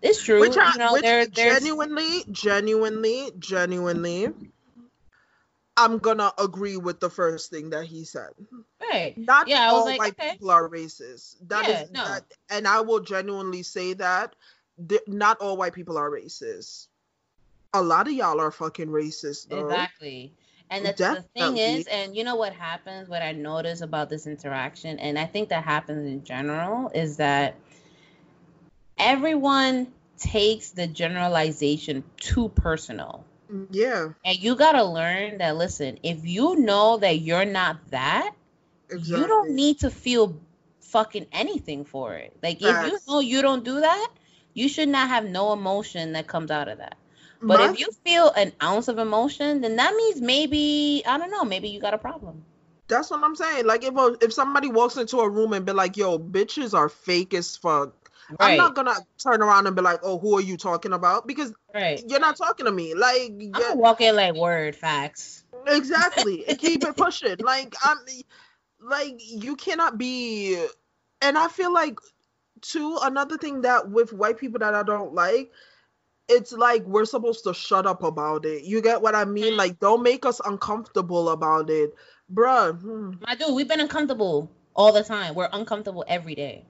It's true. which, you know, which there, genuinely genuinely genuinely i'm gonna agree with the first thing that he said right. not Yeah, all like, white okay. people are racist. That is Yeah, no. that, and I will genuinely say that th- not all white people are racist. A lot of y'all are fucking racist, though. Exactly. And the, the thing is, and you know what happens, what I notice about this interaction, and I think that happens in general, is that everyone takes the generalization too personal. Yeah, And you got to learn that, listen, if you know that you're not that, exactly. you don't need to feel fucking anything for it. Like, if you know you don't do that, you should not have no emotion that comes out of that. But My- if you feel an ounce of emotion, then that means maybe I don't know, maybe you got a problem. that's what I'm saying. Like if a, if somebody walks into a room and be like, "Yo, bitches are fake as fuck," I'm not gonna turn around and be like, "Oh, who are you talking about?" Because Right. you're not talking to me. Like, I'm yeah, gonna walk in like word facts. exactly <laughs> and keep it pushing like i'm like you cannot be and i feel like too another thing that with white people that i don't like it's like we're supposed to shut up about it you get what i mean like don't make us uncomfortable about it bruh hmm. My dude, we've been uncomfortable all the time. We're uncomfortable every day.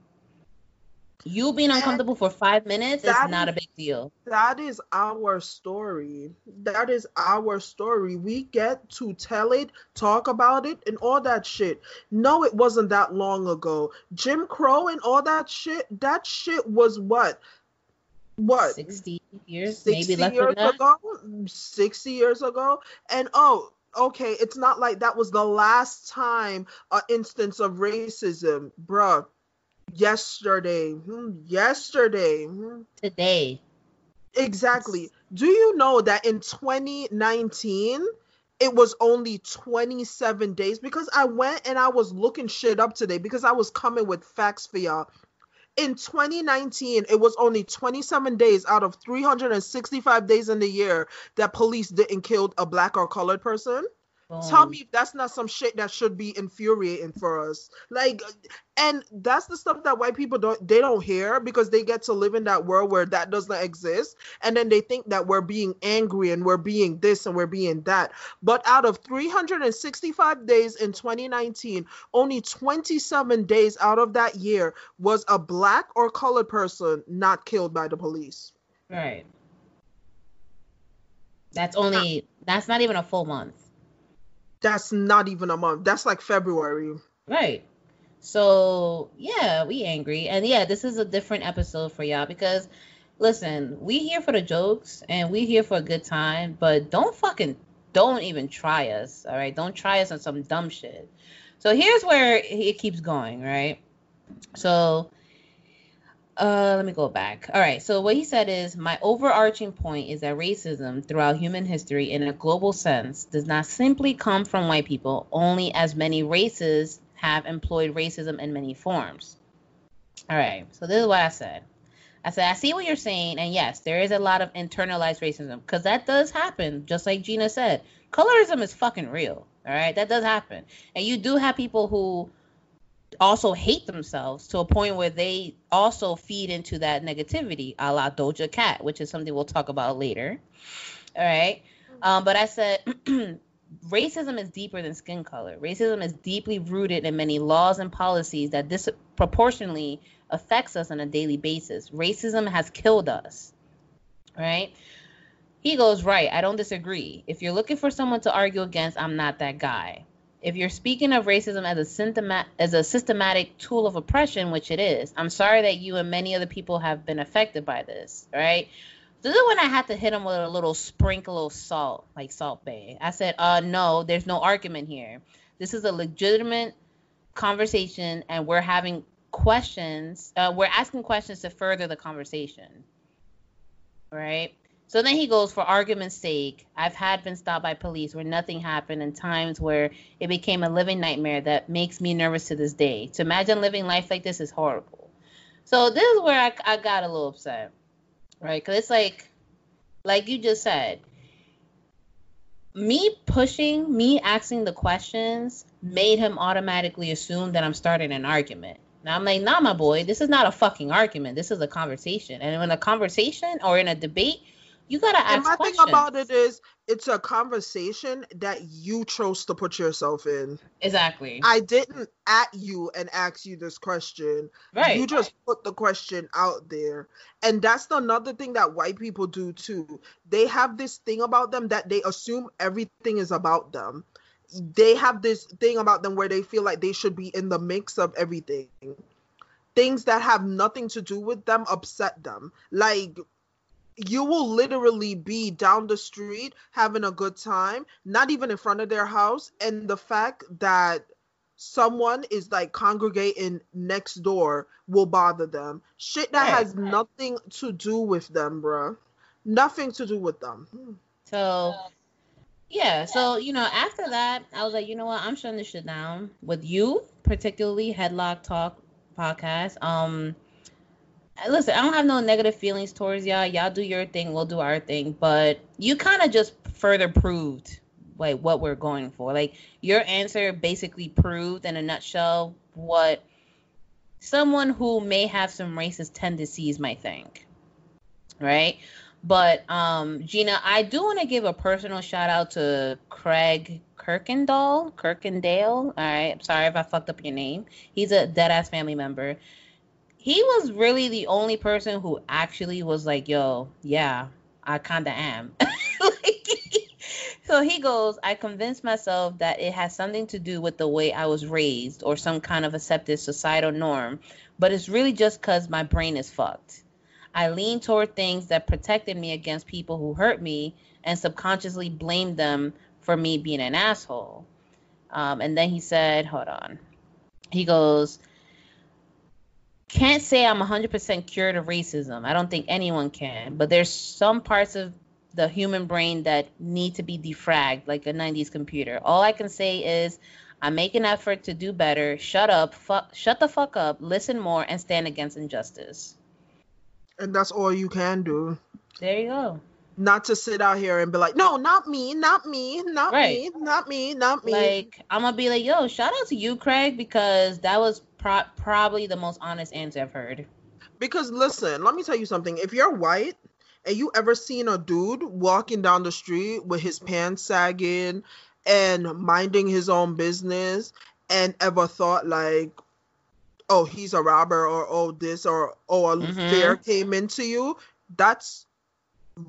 You being uncomfortable for five minutes is not a big deal. That is our story. That is our story. We get to tell it, talk about it, and all that shit. No, it wasn't that long ago. Jim Crow and all that shit, that shit was what? What? 60 years? 60 maybe less years than that? ago? 60 years ago? And oh, okay, it's not like that was the last time an instance of racism, bruh yesterday. Hmm, yesterday. Hmm. today. Exactly. Do you know that in 2019 it was only 27 days? Because i went and i was looking shit up today because i was coming with facts for y'all. In 2019 it was only 27 days out of 365 days in the year that police didn't kill a black or colored person Tell um, me if that's not some shit that should be infuriating for us. Like, and that's the stuff that white people don't they don't hear because they get to live in that world where that doesn't exist, and then they think that we're being angry and we're being this and we're being that. But out of 365 days in 2019, only 27 days out of that year was a black or colored person not killed by the police. Right. That's only that's not even a full month that's not even a month. That's like February. Right. So yeah, we angry. And yeah, this is a different episode for y'all because listen, we here for the jokes and we here for a good time, but don't fucking don't even try us. All right. Don't try us on some dumb shit. So here's where it keeps going, right? So uh, let me go back. All right. So what he said is my overarching point is that racism throughout human history in a global sense does not simply come from white people, only as many races have employed racism in many forms. All right. So this is what I said. I said, I see what you're saying, and yes, there is a lot of internalized racism because that does happen, just like Gina said. Colorism is fucking real. All right, that does happen, and you do have people who also hate themselves to a point where they also feed into that negativity, a la Doja Cat, which is something we'll talk about later. All right. Um, but I said <clears throat> racism is deeper than skin color. Racism is deeply rooted in many laws and policies that disproportionately affects us on a daily basis. Racism has killed us. Right? He goes, Right, I don't disagree. If you're looking for someone to argue against, I'm not that guy if you're speaking of racism as a symptomat- as a systematic tool of oppression, which it is, I'm sorry that you and many other people have been affected by this. Right? This is when I had to hit him with a little sprinkle of salt, like Salt Bae. I said, "Uh, no, there's no argument here. This is a legitimate conversation, and we're having questions. Uh, we're asking questions to further the conversation." Right? So then he goes, for argument's sake, I've had been stopped by police where nothing happened and times where it became a living nightmare that makes me nervous to this day. To imagine living life like this is horrible. So this is where I, I got a little upset, right? Because it's like, like you just said, me pushing, me asking the questions made him automatically assume that I'm starting an argument. Now I'm like, nah, my boy, this is not a fucking argument. This is a conversation. And in a conversation or in a debate, you gotta ask. And my questions. thing about it is, it's a conversation that you chose to put yourself in. Exactly. I didn't at you and ask you this question. Right. You just put the question out there. And that's another thing that white people do too. They have this thing about them that they assume everything is about them. They have this thing about them where they feel like they should be in the mix of everything. Things that have nothing to do with them upset them. Like you will literally be down the street having a good time, not even in front of their house. And the fact that someone is like congregating next door will bother them. Shit that has nothing to do with them, bro. Nothing to do with them. So, yeah. So, you know, after that, I was like, you know what? I'm shutting this shit down with you, particularly Headlock Talk podcast. Um, listen, I don't have no negative feelings towards y'all. Y'all do your thing, we'll do our thing. But you kind of just further proved like what we're going for. Like your answer basically proved in a nutshell what someone who may have some racist tendencies might think. Right? But um Gina, I do want to give a personal shout out to Craig Kirkendall, Kirkendale. All right, I'm sorry if I fucked up your name. He's a dead ass family member he was really the only person who actually was like, "Yo, yeah, I kind of am." <laughs> <laughs> so he goes, "I convinced myself that it has something to do with the way I was raised or some kind of accepted societal norm, but it's really just cuz my brain is fucked. I lean toward things that protected me against people who hurt me and subconsciously blamed them for me being an asshole." Um, and then he said, "Hold on." He goes, can't say I'm 100% cured of racism. I don't think anyone can, but there's some parts of the human brain that need to be defragged like a 90s computer. All I can say is I make an effort to do better. Shut up, fuck, shut the fuck up, listen more, and stand against injustice. And that's all you can do. There you go. Not to sit out here and be like, no, not me, not me, not right. me, not me, not me. Like I'm gonna be like, yo, shout out to you, Craig, because that was pro- probably the most honest answer I've heard. Because listen, let me tell you something. If you're white and you ever seen a dude walking down the street with his pants sagging and minding his own business and ever thought like oh he's a robber or oh this or oh a mm-hmm. fear came into you that's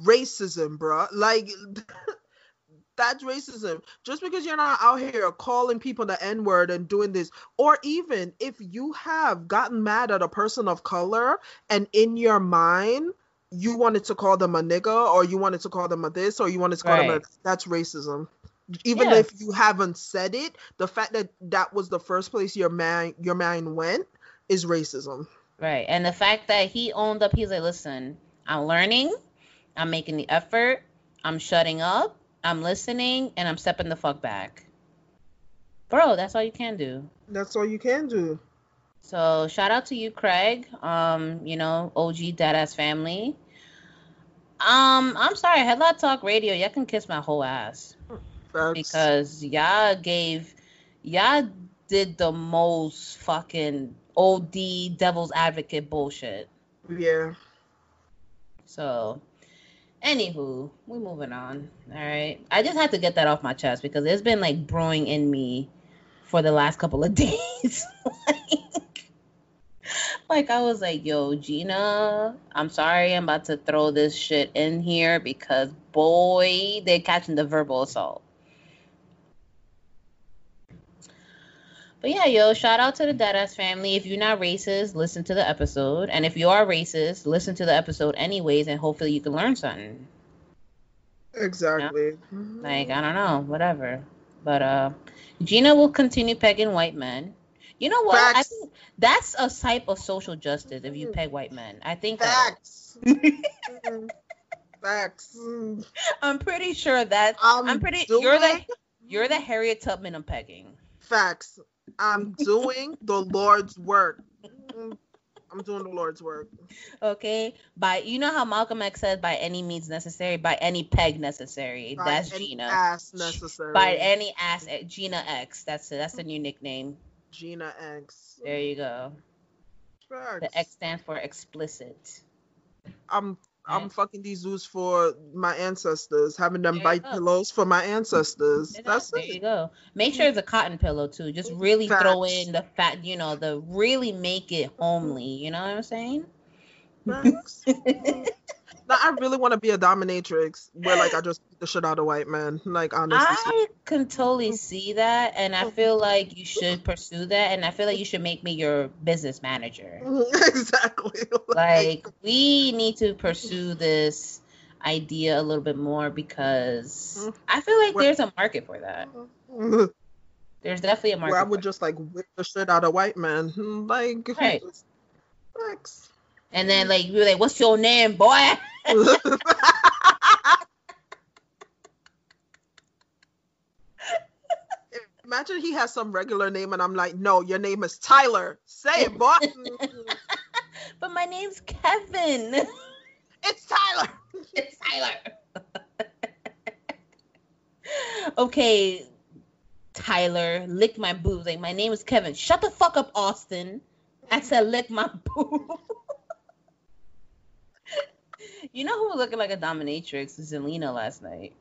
racism bro like <laughs> that's racism. Just because you're not out here calling people the N word and doing this, or even if you have gotten mad at a person of color and in your mind you wanted to call them a nigga or you wanted to call them a this or you wanted to call right. them a that's racism. Even if you haven't said it, the fact that that was the first place your mind your mind went is racism. Right, and the fact that he owned up, he's like, listen, I'm learning, I'm making the effort, I'm shutting up, I'm listening and I'm stepping the fuck back. Bro, that's all you can do. That's all you can do. So shout out to you, Craig. Um, you know, OG Deadass family. Um, I'm sorry, Headlock Talk Radio, y'all can kiss my whole ass. That's... Because y'all gave y'all did the most fucking OD devil's advocate bullshit. Yeah. So Anywho, we're moving on. All right. I just had to get that off my chest because it's been like brewing in me for the last couple of <laughs> days. like, like I was like, yo, Gina, I'm sorry I'm about to throw this shit in here because boy, they're catching the verbal assault. But yeah, yo, shout out to the Deadass family. If you're not racist, listen to the episode. And if you are racist, listen to the episode anyways, and hopefully you can learn something. Exactly. You know? Like, I don't know, whatever. But uh Gina will continue pegging white men. You know what? Facts. I think that's a type of social justice if you peg white men. I think Facts. Facts. <laughs> I'm pretty sure that I'm, I'm pretty you're the you're the Harriet Tubman of pegging. Facts. I'm doing the Lord's work. I'm doing the Lord's work. Okay. By you know how Malcolm X said by any means necessary, by any peg necessary. By that's any Gina. Ass necessary. By any ass eh, Gina X. That's it. That's the new nickname. Gina X. There you go. The X stands for explicit. I'm I'm fucking these zoos for my ancestors, having them bite pillows for my ancestors. That's there it. you go. Make sure it's a cotton pillow too. Just really Facts. throw in the fat, you know, the really make it homely. You know what I'm saying? <laughs> Now, I really want to be a dominatrix where like I just beat the shit out of white men. Like honestly, I can totally see that, and I feel like you should pursue that, and I feel like you should make me your business manager. <laughs> exactly. <laughs> Like, like we need to pursue this idea a little bit more because mm-hmm. I feel like there's a market for that. Mm-hmm. There's definitely a market. Where I would just like whip the shit out of white men, like. Right. And then like we were like, "What's your name, boy?" <laughs> Imagine he has some regular name, and I'm like, "No, your name is Tyler. Say it, boy." <laughs> but my name's Kevin. <laughs> It's Tyler. It's Tyler. okay, Tyler, lick my boobs. Like my name is Kevin. Shut the fuck up, Austin. I said lick my boobs. You know who was looking like a dominatrix? Zelina last night.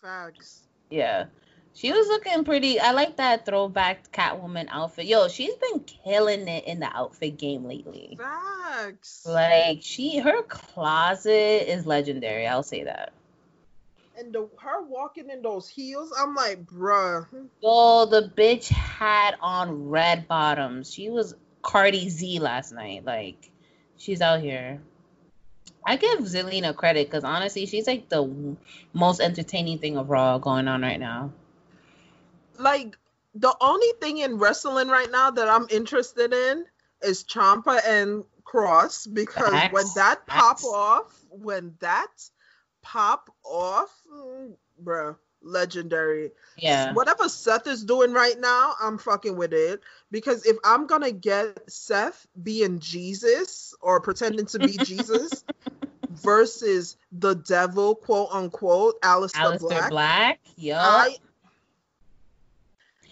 Facts. Yeah. She was looking pretty. I like that throwback Catwoman outfit. Yo, she's been killing it in the outfit game lately. Facts. Like she, her closet is legendary. I'll say that. And the, her walking in those heels, I'm like, bruh. Yo, the bitch had on red bottoms. She was Cardi Z last night. Like, she's out here. I give Zelina credit because honestly, she's like the most entertaining thing of Raw going on right now. Like, the only thing in wrestling right now that I'm interested in is Ciampa and Kross because Facts. when that pop Facts. off, when that pop off, bruh, legendary. Yeah. Whatever Seth is doing right now, I'm fucking with it. Because if I'm gonna get Seth being Jesus or pretending to be <laughs> Jesus versus the devil, quote unquote, Aleister, Aleister Black, Black. Yo. I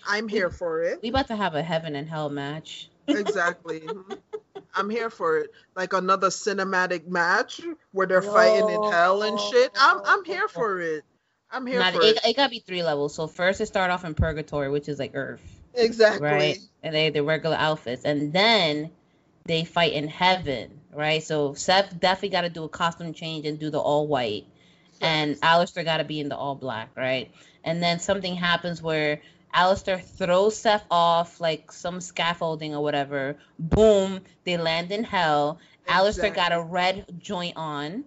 I'm here for it. we about to have a heaven and hell match. Exactly. <laughs> I'm here for it. Like another cinematic match where they're fighting in hell and shit. I'm I'm here for it. I'm here Nah, for it, it. it gotta be three levels. So first it start off in purgatory, which is like Earth. Exactly. right? And they the regular outfits, and then they fight in heaven, right? So Seth definitely got to do a costume change and do the all white, and Aleister got to be in the all black, right? And then something happens where Aleister throws Seth off like some scaffolding or whatever. Boom, they land in hell. Aleister got a red joint on.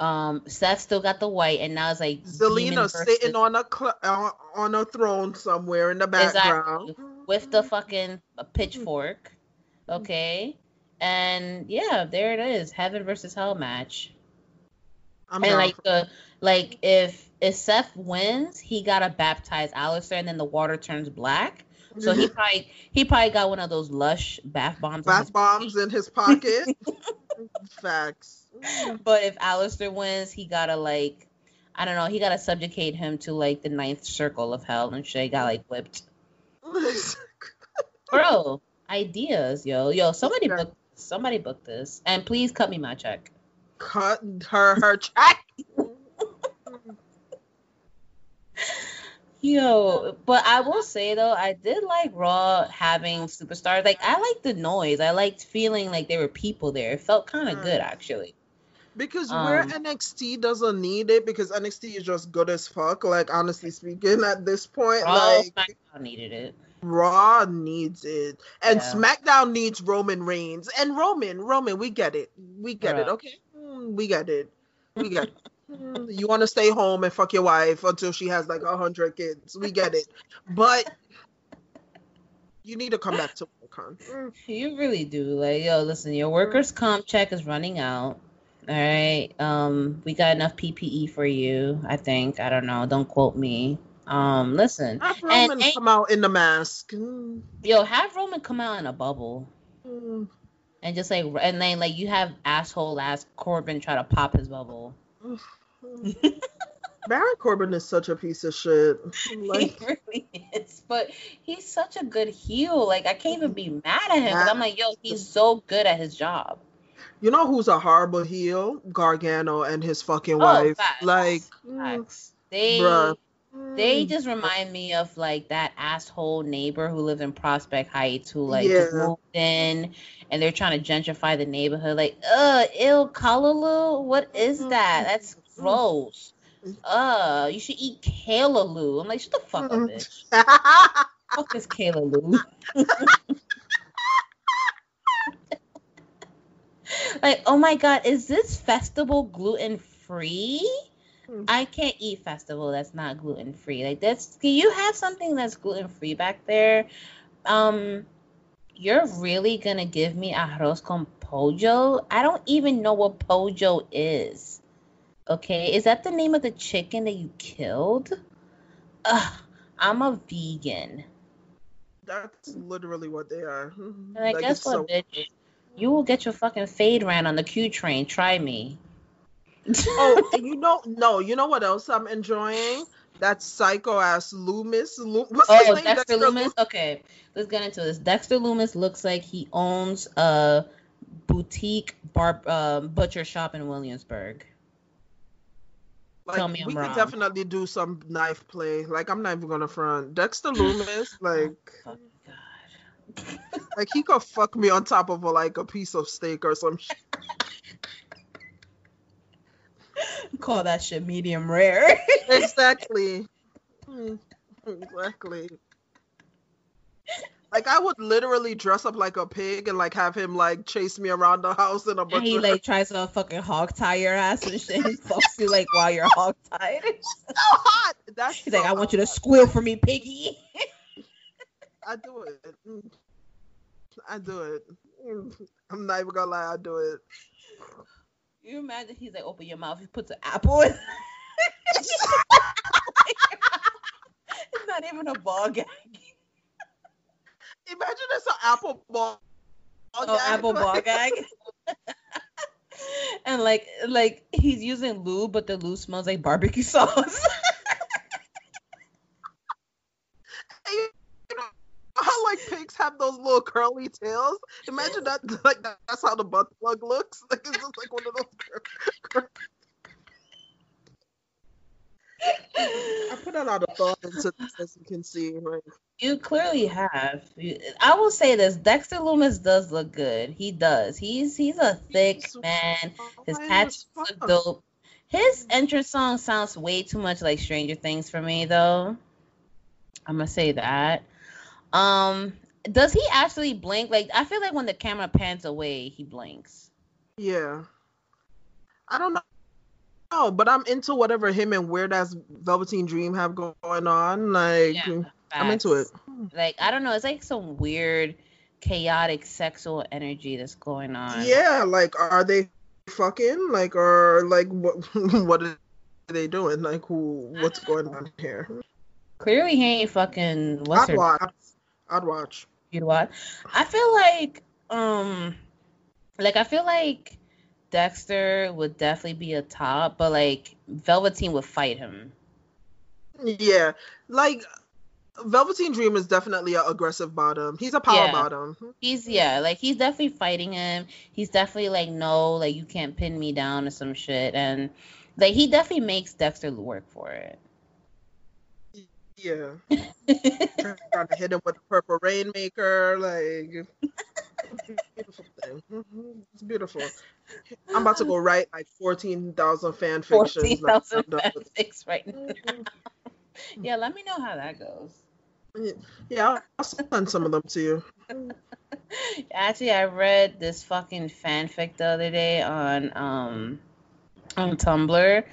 Um, Seth still got the white, and now it's like Zelina sitting on a cl- on, on a throne somewhere in the background. Exactly. With the fucking uh, pitchfork. <laughs> Okay. And yeah, there it is. Heaven versus hell match. I'm and like the like if if Seth wins, he gotta baptize Aleister and then the water turns black. So he <laughs> probably he probably got one of those lush bath bombs. in his bath bombs in his pocket. <laughs> Facts. But if Aleister wins, he gotta like I don't know, he gotta subjugate him to like the ninth circle of hell and shit. He got like whipped. <laughs> Bro, ideas, yo. Yo, somebody book somebody book this. And please cut me my check. Cut her her check. <laughs> Yo, but I will say though, I did like Raw having superstars. Like I liked the noise. I liked feeling like there were people there. It felt kind of good actually. Because where Um, NXT doesn't need it, because NXT is just good as fuck. Like honestly speaking, at this point, Raw like SmackDown needed it. Raw needs it, and Yeah. SmackDown needs Roman Reigns. And Roman, Roman, we get it, we get it. Okay, Mm, we get it, we get it. <laughs> Mm, You want to stay home and fuck your wife until she has like a hundred kids. We get it, but you need to come back to work, hon. Mm. You really do. Like, yo, listen, your workers' comp check is running out. All right. Um, we got enough PPE for you. I think. I don't know. Don't quote me. Um, listen. Have And Roman ain't- come out in the mask. Mm, Yo, have Roman come out in a bubble. mm. And just like, and then like you have asshole ass Corbin try to pop his bubble. <sighs> Baron Corbin is such a piece of shit. <laughs> Like, he really is, but he's such a good heel. Like I can't even be mad at him. I'm like, yo, he's so good at his job. you know who's a horrible heel? Gargano and his fucking Oh, wife. facts. Like, mm, Facts. They bruh. They Mm. just remind me of like that asshole neighbor who lived in Prospect Heights who like Yeah. just moved in and they're trying to gentrify the neighborhood. Like, uh, ill callaloo? What is that? That's gross. Uh, you should eat callaloo. I'm like, shut the fuck up, bitch. <laughs> Fuck is callaloo? <laughs> like, oh my god, is this festival gluten free? I can't eat festival that's not gluten free. Like that's can you have something that's gluten free back there? Um you're really gonna give me arroz con pollo? I don't even know what pollo is. Okay, is that the name of the chicken that you killed? Ugh, I'm a vegan. That's literally what they are. <laughs> And I Like, guess what, so- bitch? You will get your fucking fade ran on the Q train. Try me. Oh, <laughs> and you know, no, you know what else I'm enjoying? That psycho ass Lumis. Lo- What's his Oh, name? Dexter Lumis. Okay, let's get into this. Dexter Lumis looks like he owns a boutique bar um, butcher shop in Williamsburg. Like Tell me I'm we wrong. could definitely do some knife play. Like I'm not even gonna front. Dexter <laughs> Lumis, like Oh, God. like he could fuck me on top of a, like a piece of steak or some shit. Call that shit medium rare. <laughs> Exactly. Exactly. Like I would literally dress up like a pig and like have him like chase me around the house in a and bunch he like tries to fucking hog tie your ass and shit. He fucks you like while you're hog tied. <laughs> so hot. That's He's like, so I want you to squeal for me, piggy. I do it. I do it. I'm not even gonna lie, I do it. You imagine he's like, open your mouth. He puts an apple in. <laughs> it's not even a ball gag. Imagine it's an apple ball. Oh, gag. apple ball <laughs> gag. and like, like he's using lube, but the lube smells like barbecue <laughs> sauce. you know how like pigs have those little curly tails? Imagine that <laughs> like that's how the butt plug looks. <laughs> Like it's just like one of those I put a lot of thought into this as you can see. Like You clearly have. I will say this: Dexter Lumis does look good. He does. He's he's a thick He's man. His tattoos look dope. His entrance song sounds way too much like Stranger Things for me, though. I'm gonna say that. Um, does he actually blink? Like I feel like when the camera pans away, he blinks. Yeah. I don't know. No, but I'm into whatever him and weird ass Velveteen Dream have going on. Like Yeah, I'm into it. Like I don't know, it's like some weird, chaotic sexual energy that's going on. Yeah, like are they fucking? Like or like what <laughs> what are they doing? Like who what's going on here? Clearly, he ain't fucking. What's I'd her? watch. I'd watch. You what? I feel like um like I feel like Dexter would definitely be a top, but like Velveteen would fight him. Yeah. Like Velveteen Dream is definitely an aggressive bottom. He's a power Yeah. bottom. He's yeah, like he's definitely fighting him. He's definitely like no, like you can't pin me down or some shit and like he definitely makes Dexter work for it. Yeah. <laughs> Trying to hit him with a purple rainmaker, like beautiful thing. Mhm. It's beautiful. I'm about to go write like fourteen thousand fan Fourteen fictions. like, thousand I'm done with fanfics right now. yeah, let me know how that goes. Yeah, I'll- I'll send some of them to you. <laughs> Actually, I read this fucking fanfic the other day on um on Tumblr.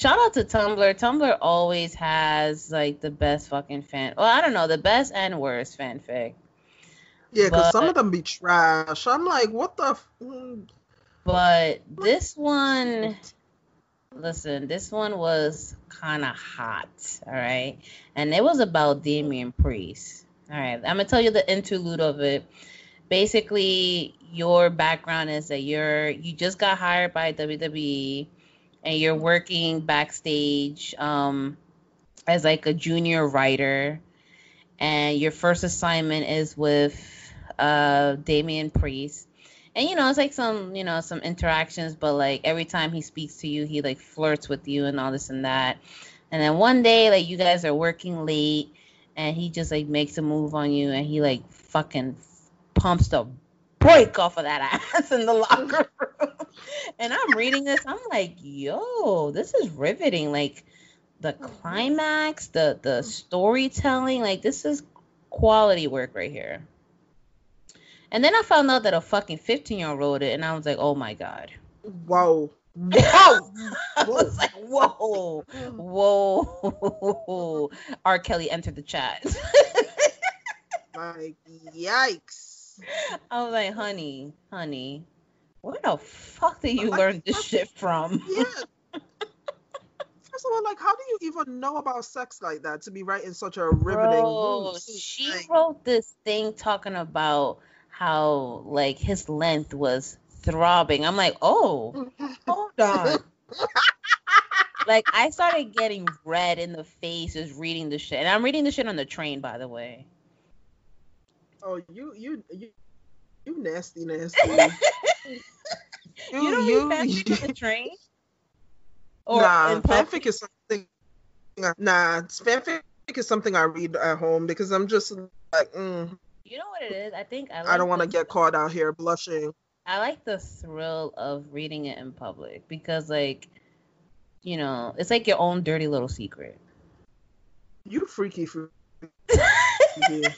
Shout out to Tumblr. Tumblr always has like the best fucking fan. Well, I don't know, the best and worst fanfic. Yeah, because some of them be trash. I'm like, what the? F- But this one, listen, this one was kind of hot, all right? And it was about Damian Priest. All right, I'm gonna tell you the interlude of it. Basically, your background is that you're you just got hired by WWE, and you're working backstage um, as like a junior writer, and your first assignment is with uh, Damian Priest. And you know it's like some you know some interactions but like every time he speaks to you he like flirts with you and all this and that. And then one day like you guys are working late and he just like makes a move on you and he like fucking pumps the break off of that ass in the locker room and i'm reading this i'm like yo this is riveting like the climax the the storytelling like this is quality work right here and then I found out that a fucking 15 year old wrote it, and I was like, oh my God. Whoa. Whoa. <laughs> I was like, whoa, whoa. <laughs> R. Kelly entered the chat. <laughs> like, yikes. <laughs> I was like, honey, honey, where the fuck did you Like, learn this shit from? <laughs> Yeah. First of all, like, how do you even know about sex like that to be writing such a riveting? Bro, she like, wrote this thing talking about how like his length was throbbing. I'm like, oh, hold on. <laughs> like I started getting red in the face just reading the shit. And I'm reading the shit on the train, by the way. Oh, you, you, you, you nasty, nasty. <laughs> You don't you, read fanfic on the train? <laughs> Or nah, fanfic is something. Nah, fanfic is something I read at home because I'm just like, mm, You know what it is? I think I, I don't want to get caught out here blushing. I like the thrill of reading it in public because, like, you know, it's like your own dirty little secret. You freaky freaky. <laughs>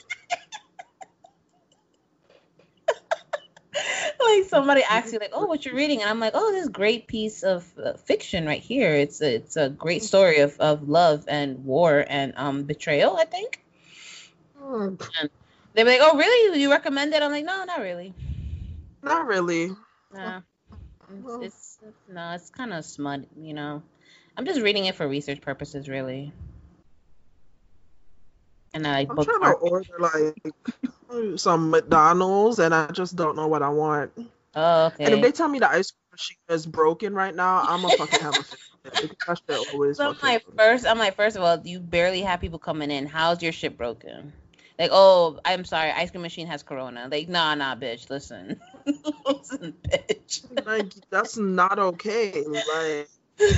<laughs> like somebody asks you, like, "Oh, what you're reading?" and I'm like, "Oh, this great piece of uh, fiction right here. It's a, it's a great story of, of love and war and um betrayal." I think Mm, they're like, "Oh, really? You recommend it?" I'm like, "No, not really. Not really. Nah. It's, it's no, it's kind of smut, you know. I'm just reading it for research purposes, really." And I I'm trying to order like <laughs> some McDonald's and I just don't know what I want. Oh, okay. And if they tell me the ice cream machine is broken right now, I'm gonna fucking have a fit because that always. So I'm like, first, I'm like, first of all, you barely have people coming in. How's your shit broken? Like, oh, I'm sorry, ice cream machine has corona. Like, nah, nah, bitch, listen, <laughs> listen, bitch. like that's not okay. Like <laughs>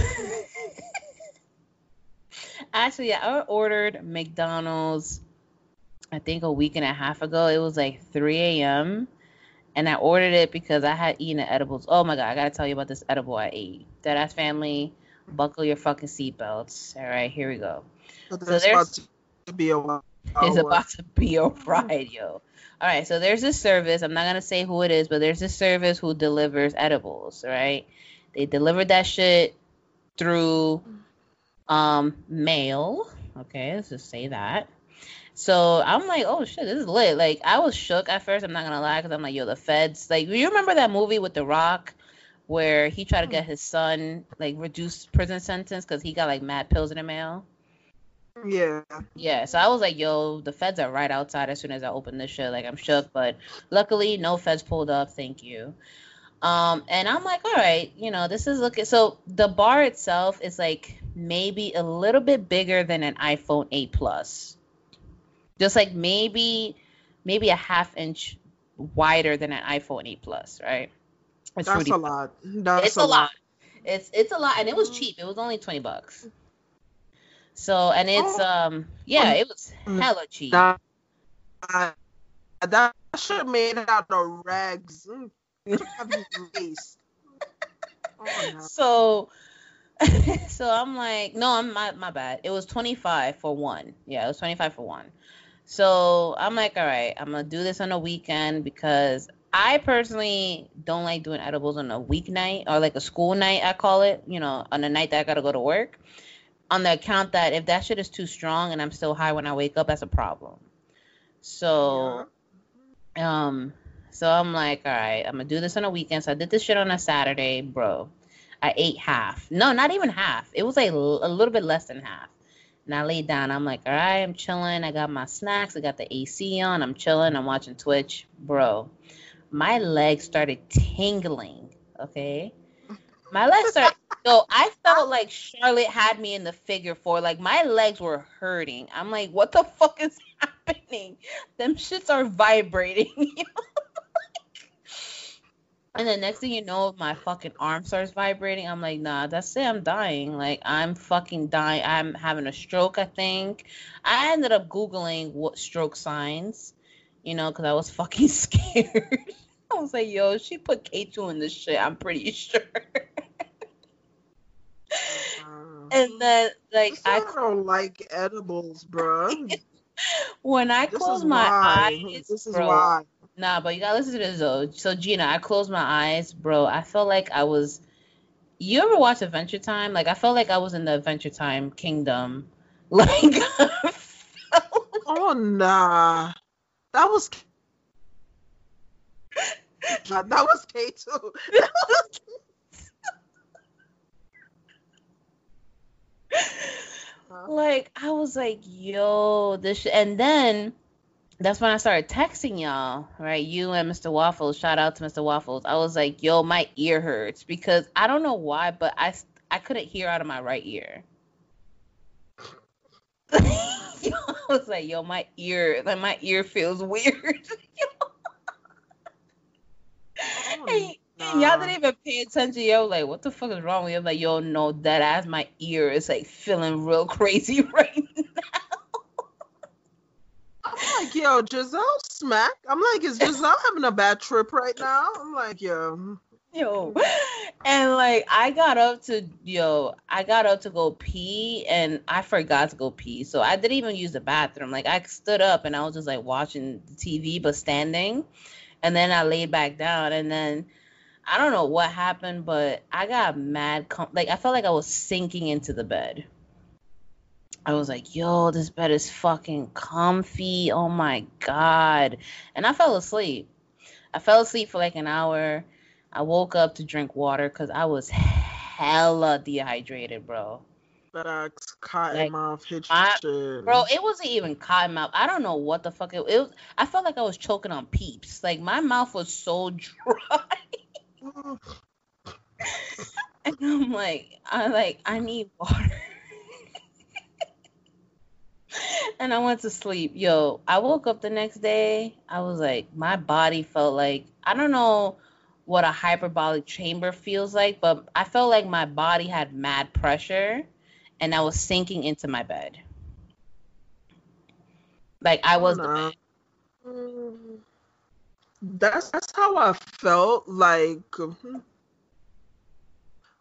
Actually, yeah, I ordered McDonald's. I think a week and a half ago. It was like 3 a.m. And I ordered it because I had eaten the edibles. Oh my god, I gotta tell you about this edible I ate. Deadass family, buckle your fucking seatbelts. All right, here we go. there's there's- about to be a while. <laughs> is about to be a ride, yo. All right, so there's this service. I'm not gonna say who it is, but there's this service who delivers edibles. Right? They delivered that shit through um mail. Okay, let's just say that. So I'm like, oh shit, this is lit. Like I was shook at first. I'm not gonna lie, because I'm like, yo, the feds. Like, you remember that movie with The Rock? Where he tried to get his son like reduced prison sentence because he got like mad pills in the mail. Yeah. Yeah, so I was like, yo, the feds are right outside as soon as I open this shit. Like, I'm shook, but luckily, no feds pulled up. Thank you. Um, and I'm like, all right, you know, this is looking. So the bar itself is like maybe a little bit bigger than an iPhone 8 Plus. Just like maybe, maybe a half inch wider than an iPhone 8 Plus, right? It's That's a lot. That's it's a lot. It's it's a lot, and it was cheap. It was only twenty bucks. So and it's um yeah, it was hella cheap. That, that shit made out of rags. Have you laced? Oh, no. So <laughs> so I'm like, no, I'm my my bad. It was twenty five for one. Yeah, it was twenty five for one. So I'm like, all right, I'm gonna do this on a weekend because I personally don't like doing edibles on a weeknight or like a school night, I call it, you know, on a night that I gotta go to work. On the account that if that shit is too strong and I'm still high when I wake up, that's a problem. So um so I'm like, all right, I'm gonna do this on a weekend. So I did this shit on a Saturday, bro. I ate half. No, not even half. It was like l- a little bit less than half. And I laid down. I'm like, all right, I'm chilling. I got my snacks. I got the AC on. I'm chilling. I'm watching Twitch, bro. My legs started tingling. Okay, my legs started. <laughs> So I felt like Charlotte had me in the figure four. Like my legs were hurting. I'm like, what the fuck is <laughs> happening? Them shits are vibrating. <laughs> And the next thing you know, my fucking arm starts vibrating. I'm like, nah, that's it. I'm dying. Like, I'm fucking dying. I'm having a stroke, I think. I ended up Googling what stroke signs, you know, because I was <laughs> fucking scared. <laughs> I was like, yo, she put K2 in this shit. I'm pretty <laughs> sure. and then, like, I don't like edibles, bro. when I This close my why. eyes, This is bro, why. Nah, but you gotta listen to this though. So Gina, I closed my eyes, bro. I felt like I was. You ever watch Adventure Time? Like I felt like I was in the Adventure Time kingdom. <laughs> Like Oh nah, that was <laughs> Nah, <laughs> that was K two. like I was like, yo, this sh-. and then that's when I started texting y'all, right? You and Mr. Waffles. Shout out to Mr. Waffles. I was like, yo, my ear hurts because I don't know why, but I I couldn't hear out of my right ear. <laughs> Yo, I was like, yo, my ear, like my ear feels weird. <laughs> Oh, and, And y'all didn't even pay attention. Yo, like, what the fuck is wrong with you? I'm like, yo, no, that ass, my ear is like feeling real <laughs> crazy right now. Like, yo, Giselle smack. I'm like, is Giselle having a bad trip right now? I'm like, yo. Yo. And like I got up to yo, I got up to go pee and I forgot to go pee. So I didn't even use the bathroom. Like I stood up and I was just like watching the TV but standing. And then I laid back down and then I don't know what happened, but I got mad com- like I felt like I was sinking into the bed. I was like, yo, this bed is fucking comfy. Oh my God. And I fell asleep. I fell asleep for like an hour. I woke up to drink water because I was hella dehydrated, bro. That ass cotton Like, I- Bro, it wasn't even cotton mouth. I don't know what the fuck it, it was. I felt like I was choking on peeps. Like my mouth was so dry. <laughs> and I'm like, I like, I need water. <laughs> and I went to sleep. Yo, I woke up the next day. I was like, my body felt like I don't know what a hyperbolic chamber feels like, but I felt like my body had mad pressure and I was sinking into my bed. Like I was. Mm. That's that's how I felt like. hmm.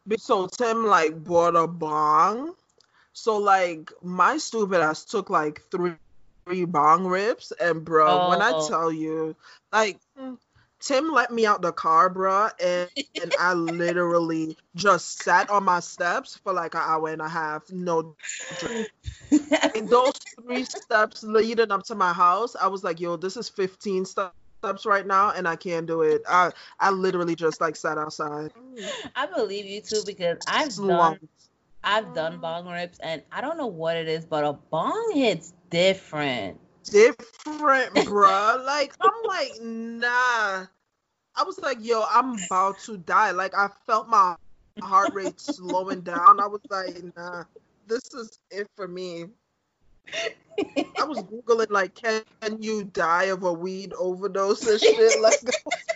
Be- So Tim like bought a bong, so like my stupid ass took like three three bong rips, and bro, when I Oh. tell you, like Tim let me out the car, bro, and, and I literally just sat on my steps for like an hour and a half, no drink. In those three steps leading up to my house, I was like, yo, this is 15 steps right now, and I can't do it. I I literally just like sat outside. I believe you too because I've done. I've done bong rips and I don't know what it is, but a bong hits different. different, <laughs> bruh. Like I'm like, nah. I was like, yo, I'm about to die. Like I felt my heart rate slowing down. I was like, nah, this is it for me. I was googling like, can you die of a weed overdose and shit? Like, <laughs>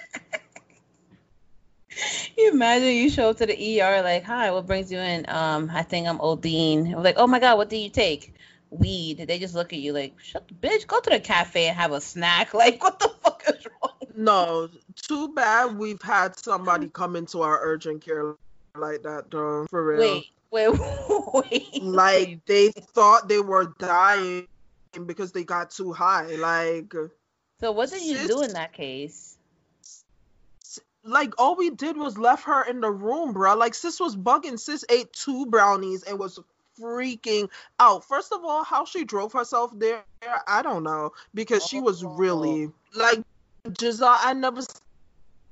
you imagine you show up to the ER like, "Hi, what brings you in?" Um, I think I'm Odine. I'm like, "Oh my god, what do you take?" Weed. They just look at you like, "Shut the bitch, go to the cafe and have a snack." <laughs> Like, what the fuck is wrong? no, too bad we've had somebody come into our urgent care like that, though. For real. Wait, wait, <laughs> wait. like they thought they were dying because they got too high. Like, So what did you sis- do in that case? Like all we did was left her in the room, bro. Like sis was bugging. Sis ate two brownies and was freaking out. First of all, how she drove herself there, I don't know because she was really like Giselle. I never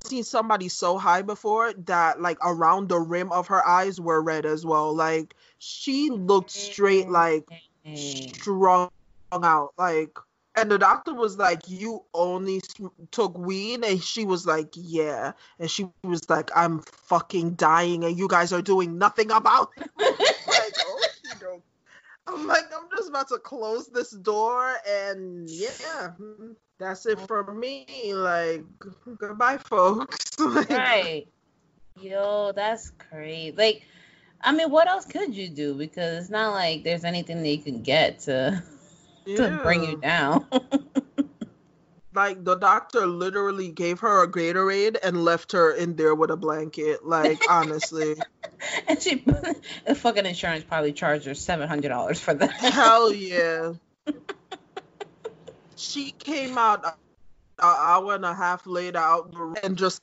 seen somebody so high before that like around the rim of her eyes were red as well. Like she looked straight like Hey. strung out like and the doctor was like you only took weed? And she was like yeah. And she was like i'm fucking dying and you guys are doing nothing about it. Like <laughs> oh i'm like i'm just about to close this door and yeah mm-hmm. that's it for me. Like goodbye folks. <laughs> Like, Right. Yo, that's crazy. Like, I mean, what else could you do? Because it's not like there's anything that you can get to to bring you down. <laughs> like the doctor literally gave her a Gatorade and left her in there with a blanket. Like honestly, <laughs> and she, the fucking insurance probably charged her seven hundred dollars for that. hell <laughs> yeah. she came out an hour and a half later out and just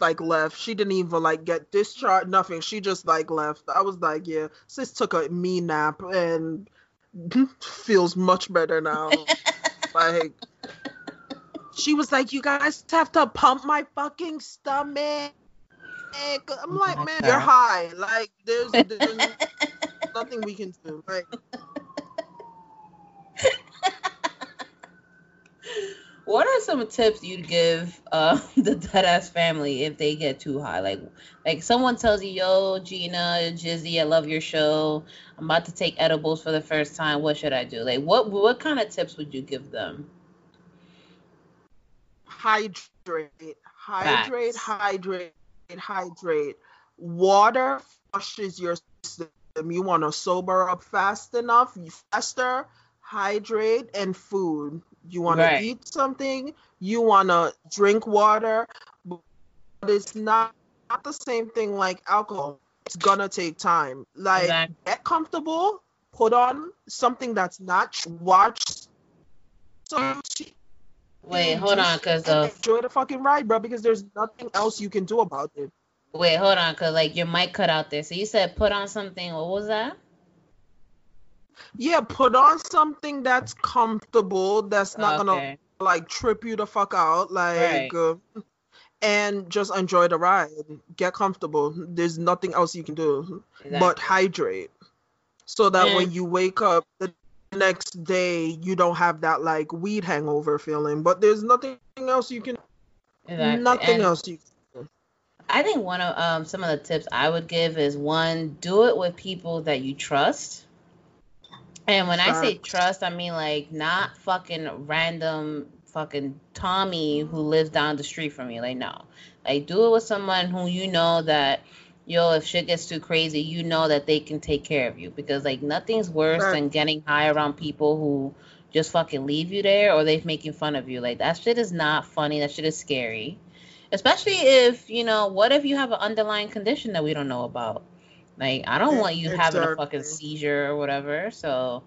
like left. She didn't even like get discharged. Nothing. She just like left. I was like, yeah, sis took a me nap and <laughs> feels much better now. <laughs> like she was like, you guys have to pump my fucking stomach. I'm like, man, you're high. Like, there's, there's <laughs> nothing we can do. Like, What are some tips you'd give uh, <laughs> the deadass family if they get too high? Like, like someone tells you, "Yo, Gina, Jizzy, I love your show. I'm about to take edibles for the first time. What should I do?" Like, what what kind of tips would you give them? hydrate, Hydrate, Facts. hydrate, hydrate. Water flushes your system. You want to sober up fast enough, you faster, hydrate, and food. You want Right. to eat something, you want to drink water, but it's not, not the same thing like alcohol. It's gonna take time. Like, Exactly. get comfortable, put on something that's not watch. So Wait, hold on, cause the enjoy the fucking ride, bro. Because there's nothing else you can do about it. wait, hold on, cause like your mic cut out there. So you said put on something. What was that? Yeah, put on something that's comfortable. That's not gonna like trip you the fuck out. Like, Right. uh, and just enjoy the ride. Get comfortable. There's nothing else you can do but Exactly. hydrate, so that when you wake up the next day, you don't have that like weed hangover feeling. But there's nothing else you can. Exactly. Nothing And- else you. I think one of um some of the tips I would give is one, do it with people that you trust. And when I say trust, I mean like not fucking random fucking Tommy who lives down the street from you. Like no. Like do it with someone who you know that yo, if shit gets too crazy, you know that they can take care of you. Because like nothing's worse than getting high around people who just fucking leave you there or they're making fun of you. Like that shit is not funny. That shit is scary especially if you know what if you have an underlying condition that we don't know about like i don't E- want you having a fucking seizure or whatever so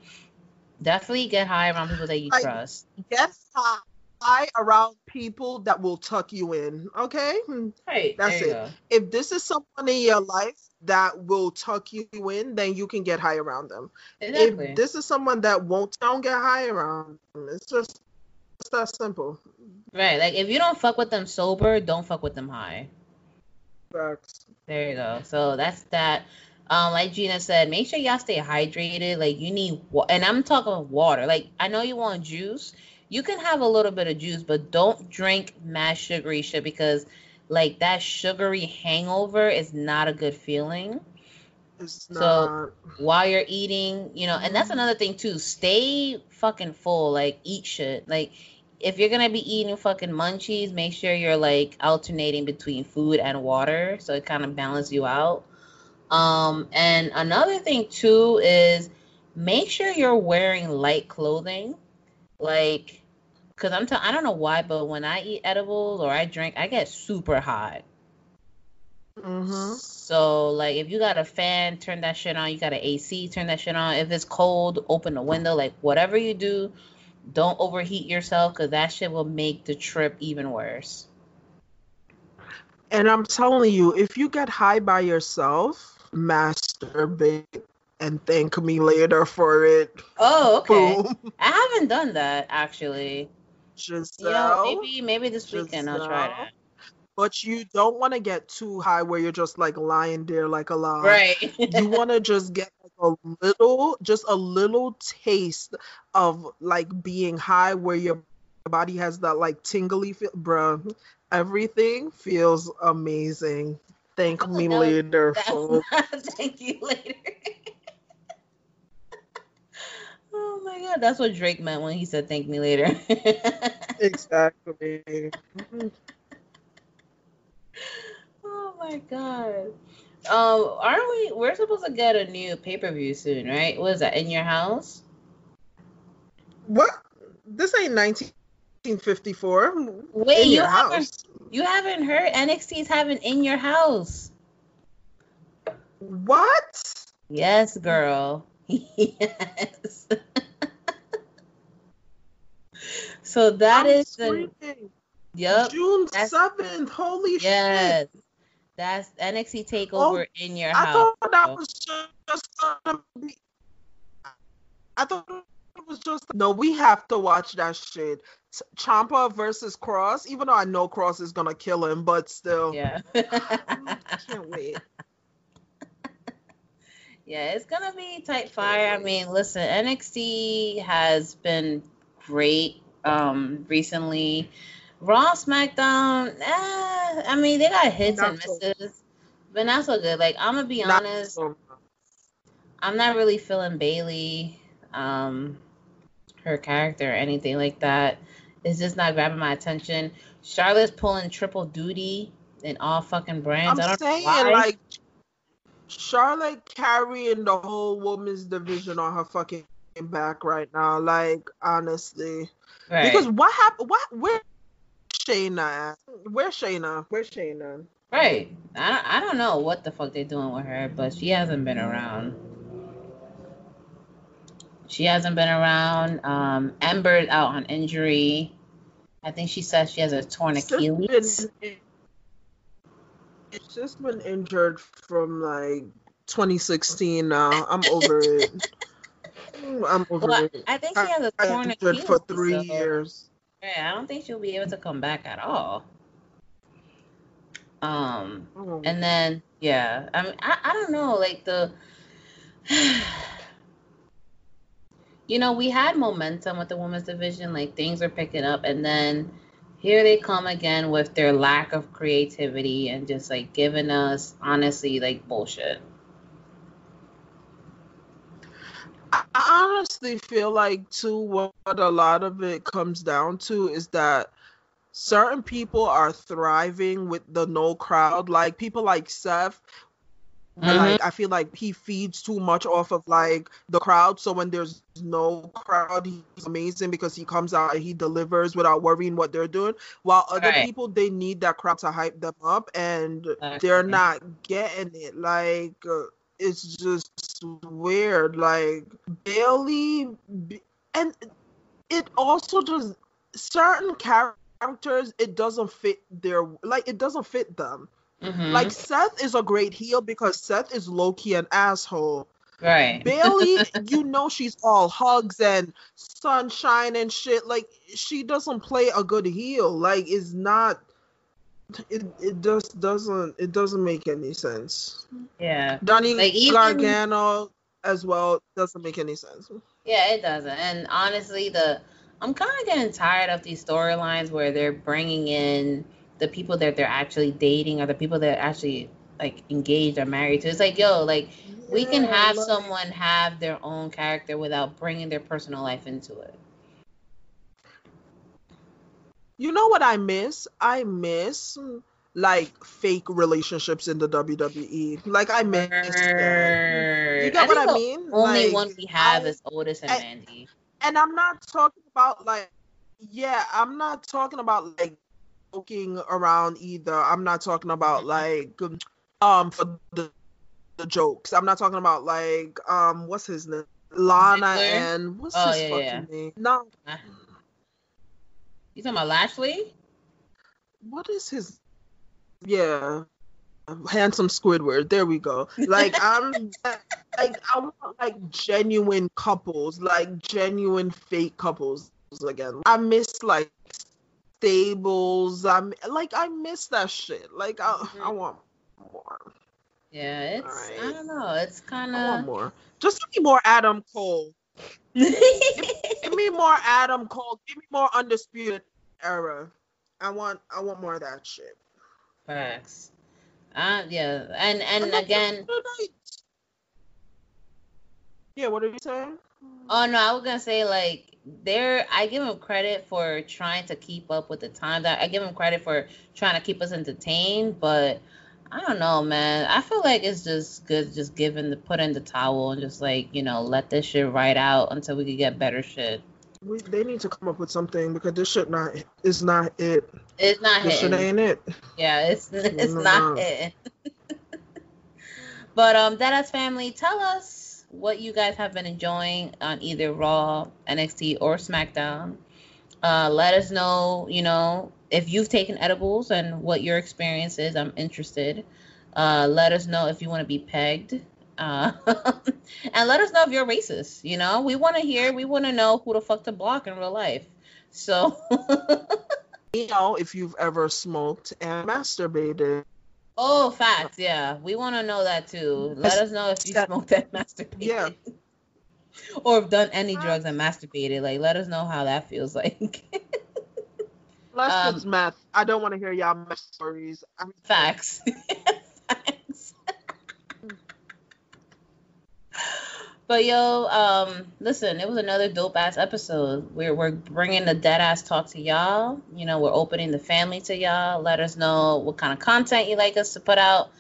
definitely get high around people that you Like- trust Get high around people that will tuck you in. Okay. Hmm. right That's it. go. if this is someone in your life that will tuck you in, then you can get high around them. exactly If this is someone that won't, don't get high around them. It's just it's that simple. right like if you don't fuck with them sober don't fuck with them high Facts. There you go. So that's that. Um, like Gina said, make sure y'all stay hydrated. Like you need, wa- and I'm talking water. Like I know you want juice. You can have a little bit of juice, but don't drink mass sugary shit because, like that sugary hangover is not a good feeling It's So- not. while you're eating. You know, and that's another thing too. Stay fucking full. Like eat shit. Like if you're gonna be eating fucking munchies, make sure you're like alternating between food and water so it kind of balances you out. Um, and another thing too is make sure you're wearing light clothing, like, cause I'm t- I don't know why, but when I eat edibles or I drink, I get super hot. Mm-hmm. So like if you got a fan, turn that shit on. You got an AC, turn that shit on. If it's cold, open the window. Like whatever you do, don't overheat yourself because that shit will make the trip even worse. And I'm telling you, if you get high by yourself, masturbate and thank me later for it. Oh, <laughs> okay. Boom. I haven't done that actually. Giselle. Yeah, maybe maybe this weekend I'll try Giselle. that. But you don't want to get too high where you're just like lying there like a log. Right. you <laughs> want to just get like a little, just a little taste of like being high where your body has that like tingly feel. Bruh, everything feels amazing. Thank Oh, me no, later, folks. <laughs> thank you later. <laughs> oh my god, that's what Drake meant when he said thank me later. exactly. Mm-hmm. Oh my god. Um, aren't we? We're supposed to get a new pay per view soon, right? What is that in your house? What? This ain't 1954. Wait, In you your haven't house. you haven't heard NXT's having in your house? What? Yes, girl. <laughs> yes. <laughs> so that I'm is the yep. June 7th. Holy Yes. shit. That's NXT takeover Oh, in your I house. thought that was just gonna be. I thought it was just. No, we have to watch that shit. Ciampa versus Kross. Even though I know Kross is gonna kill him, but still. Yeah. <laughs> I can't wait. <laughs> Yeah, it's gonna be tight fire. I mean, listen, NXT has been great um recently. Raw, SmackDown, eh, I mean, they got hits and Not so- misses, but not so good. Like, I'm gonna be Not honest, so- I'm not really feeling Bayley, um, her character or anything like that. it's just not grabbing my attention. Charlotte's pulling triple duty in all fucking brands. I'm I don't saying like Charlotte carrying the whole women's division on her fucking back right now. Like honestly, right. because what happened? What where Shayna? Where's Shayna? Where's Shayna? right. I don't, I don't know what the fuck they're doing with her, but she hasn't been around. She hasn't been around. Um, Ember's out on injury. I think she says she has a torn Achilles. It's just been injured from like 2016 now. I'm over it. <laughs> I'm over Well, it. I think she has a torn Achilles. for three so- years. Yeah, I don't think she'll be able to come back at all. Um, Oh. and then yeah, I mean, I, I don't know, like the, <sighs> you know, we had momentum with the women's division, like things are picking up, and then here they come again with their lack of creativity and just like giving us honestly like bullshit. I honestly feel like too what a lot of it comes down to is that certain people are thriving with the no crowd. Like people like Seth. Mhm. Like I feel like he feeds too much off of like the crowd. So when there's no crowd, he's amazing because he comes out and he delivers without worrying what they're doing. While other Right. people they need that crowd to hype them up and they're not getting it. Like uh, it's just weird. Like Bayley, and it also does certain characters it doesn't fit their like it doesn't fit them. Mhm. Like Seth is a great heel because Seth is low key an asshole. right. Bayley, <laughs> you know she's all hugs and sunshine and shit. Like she doesn't play a good heel. Like it's not. It it just doesn't it doesn't make any sense. Yeah. Donnie Like, even- Gargano as well doesn't make any sense. Yeah, it doesn't. And honestly, the I'm kind of getting tired of these storylines where they're bringing in the people that they're actually dating or the people that are actually like engaged or married to. It's like, yo, like we can have someone have their own character without bringing their personal life into it. You know what I miss? I miss like fake relationships in the WWE. Like I miss that. You get what think I mean? Only Like, one we have I- is Otis and I- Mandy. and I'm not talking about like yeah, I'm not talking about like joking around either. I'm not talking about like um for the the jokes. I'm not talking about like um what's his name? Lana Ziggler? and what's Oh, his yeah, fucking yeah. name? No, You talking about Lashley? what is his yeah handsome squidward. There we go. Like <laughs> i'm like i want like genuine couples like genuine fake couples again. I miss like stables. I'm like i miss that shit. Like i, I mm-hmm. want more. Yeah, it's I don't know. It's kind of more. Just give me more adam cole give me more <laughs> adam cole give me more undisputed era i want i want more of that shit Facts. Uh, yeah, and and again, yeah what are you saying oh no, I was gonna say like they're. I give them credit for trying to keep up with the times. I, I give them credit for trying to keep us entertained, but I don't know, man. I feel like it's just good just giving the put in the towel and just like you know let this shit ride out until we can get better shit. We, they need to come up with something because this shit not is not it. It's not This shit ain't it. Yeah, it's <laughs> it's No. not it. <laughs> but um, Deadass family, tell us what you guys have been enjoying on either Raw, NXT, or SmackDown. Uh, let us know, you know, if you've taken edibles and what your experience is. I'm interested. Uh, let us know if you want to be pegged. Uh, <laughs> and let us know if you're racist. You know, we want to hear, we want to know who the fuck to block in real life. So, <laughs> You know, if you've ever smoked and masturbated. Oh, facts. Yeah, we want to know that too. Let us know if you That- smoked and <laughs> masturbated. Yeah. or have done any drugs and masturbated. Like, let us know how that feels like. Let's Um, meth. I don't want to hear y'all stories. I'm, facts. <laughs> facts. But yo, um, listen, it was another dope ass episode. We're we're bringing the dead ass talk to y'all. You know, we're opening the family to y'all. Let us know what kind of content you like us to put out.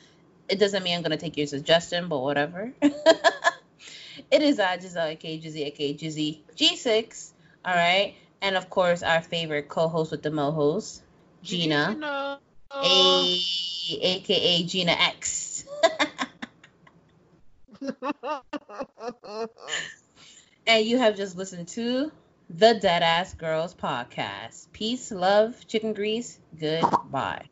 It doesn't mean I'm gonna take your suggestion, but whatever. <laughs> it is I Giselle, aka Jizzy, aka Jizzy G6. All right, and of course our favorite co-host with the mohos, Gina, Gina. A, aka Gina X. <laughs> and you have just listened to the Deadass Girls podcast. Peace, love, chicken grease. Goodbye.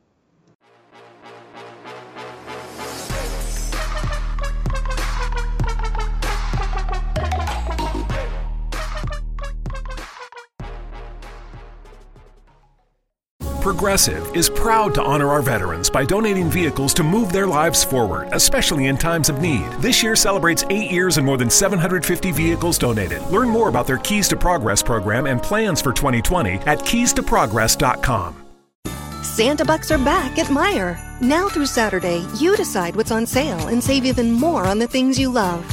Progressive is proud to honor our veterans by donating vehicles to move their lives forward, especially in times of need. This year celebrates eight years and more than 750 vehicles donated. Learn more about their Keys to Progress program and plans for 2020 at keystoprogress.com. Santa Bucks are back at Meijer. Now through Saturday, you decide what's on sale and save even more on the things you love.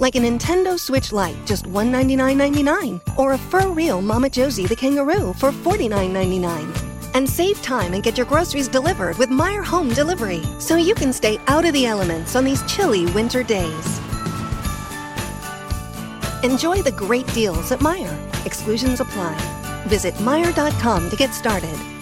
Like a Nintendo Switch Lite, just $199.99. Or a FurReal Mama Josie the kangaroo for $49.99. And save time and get your groceries delivered with Meijer Home Delivery so you can stay out of the elements on these chilly winter days. Enjoy the great deals at Meijer. Exclusions apply. Visit Meijer.com to get started.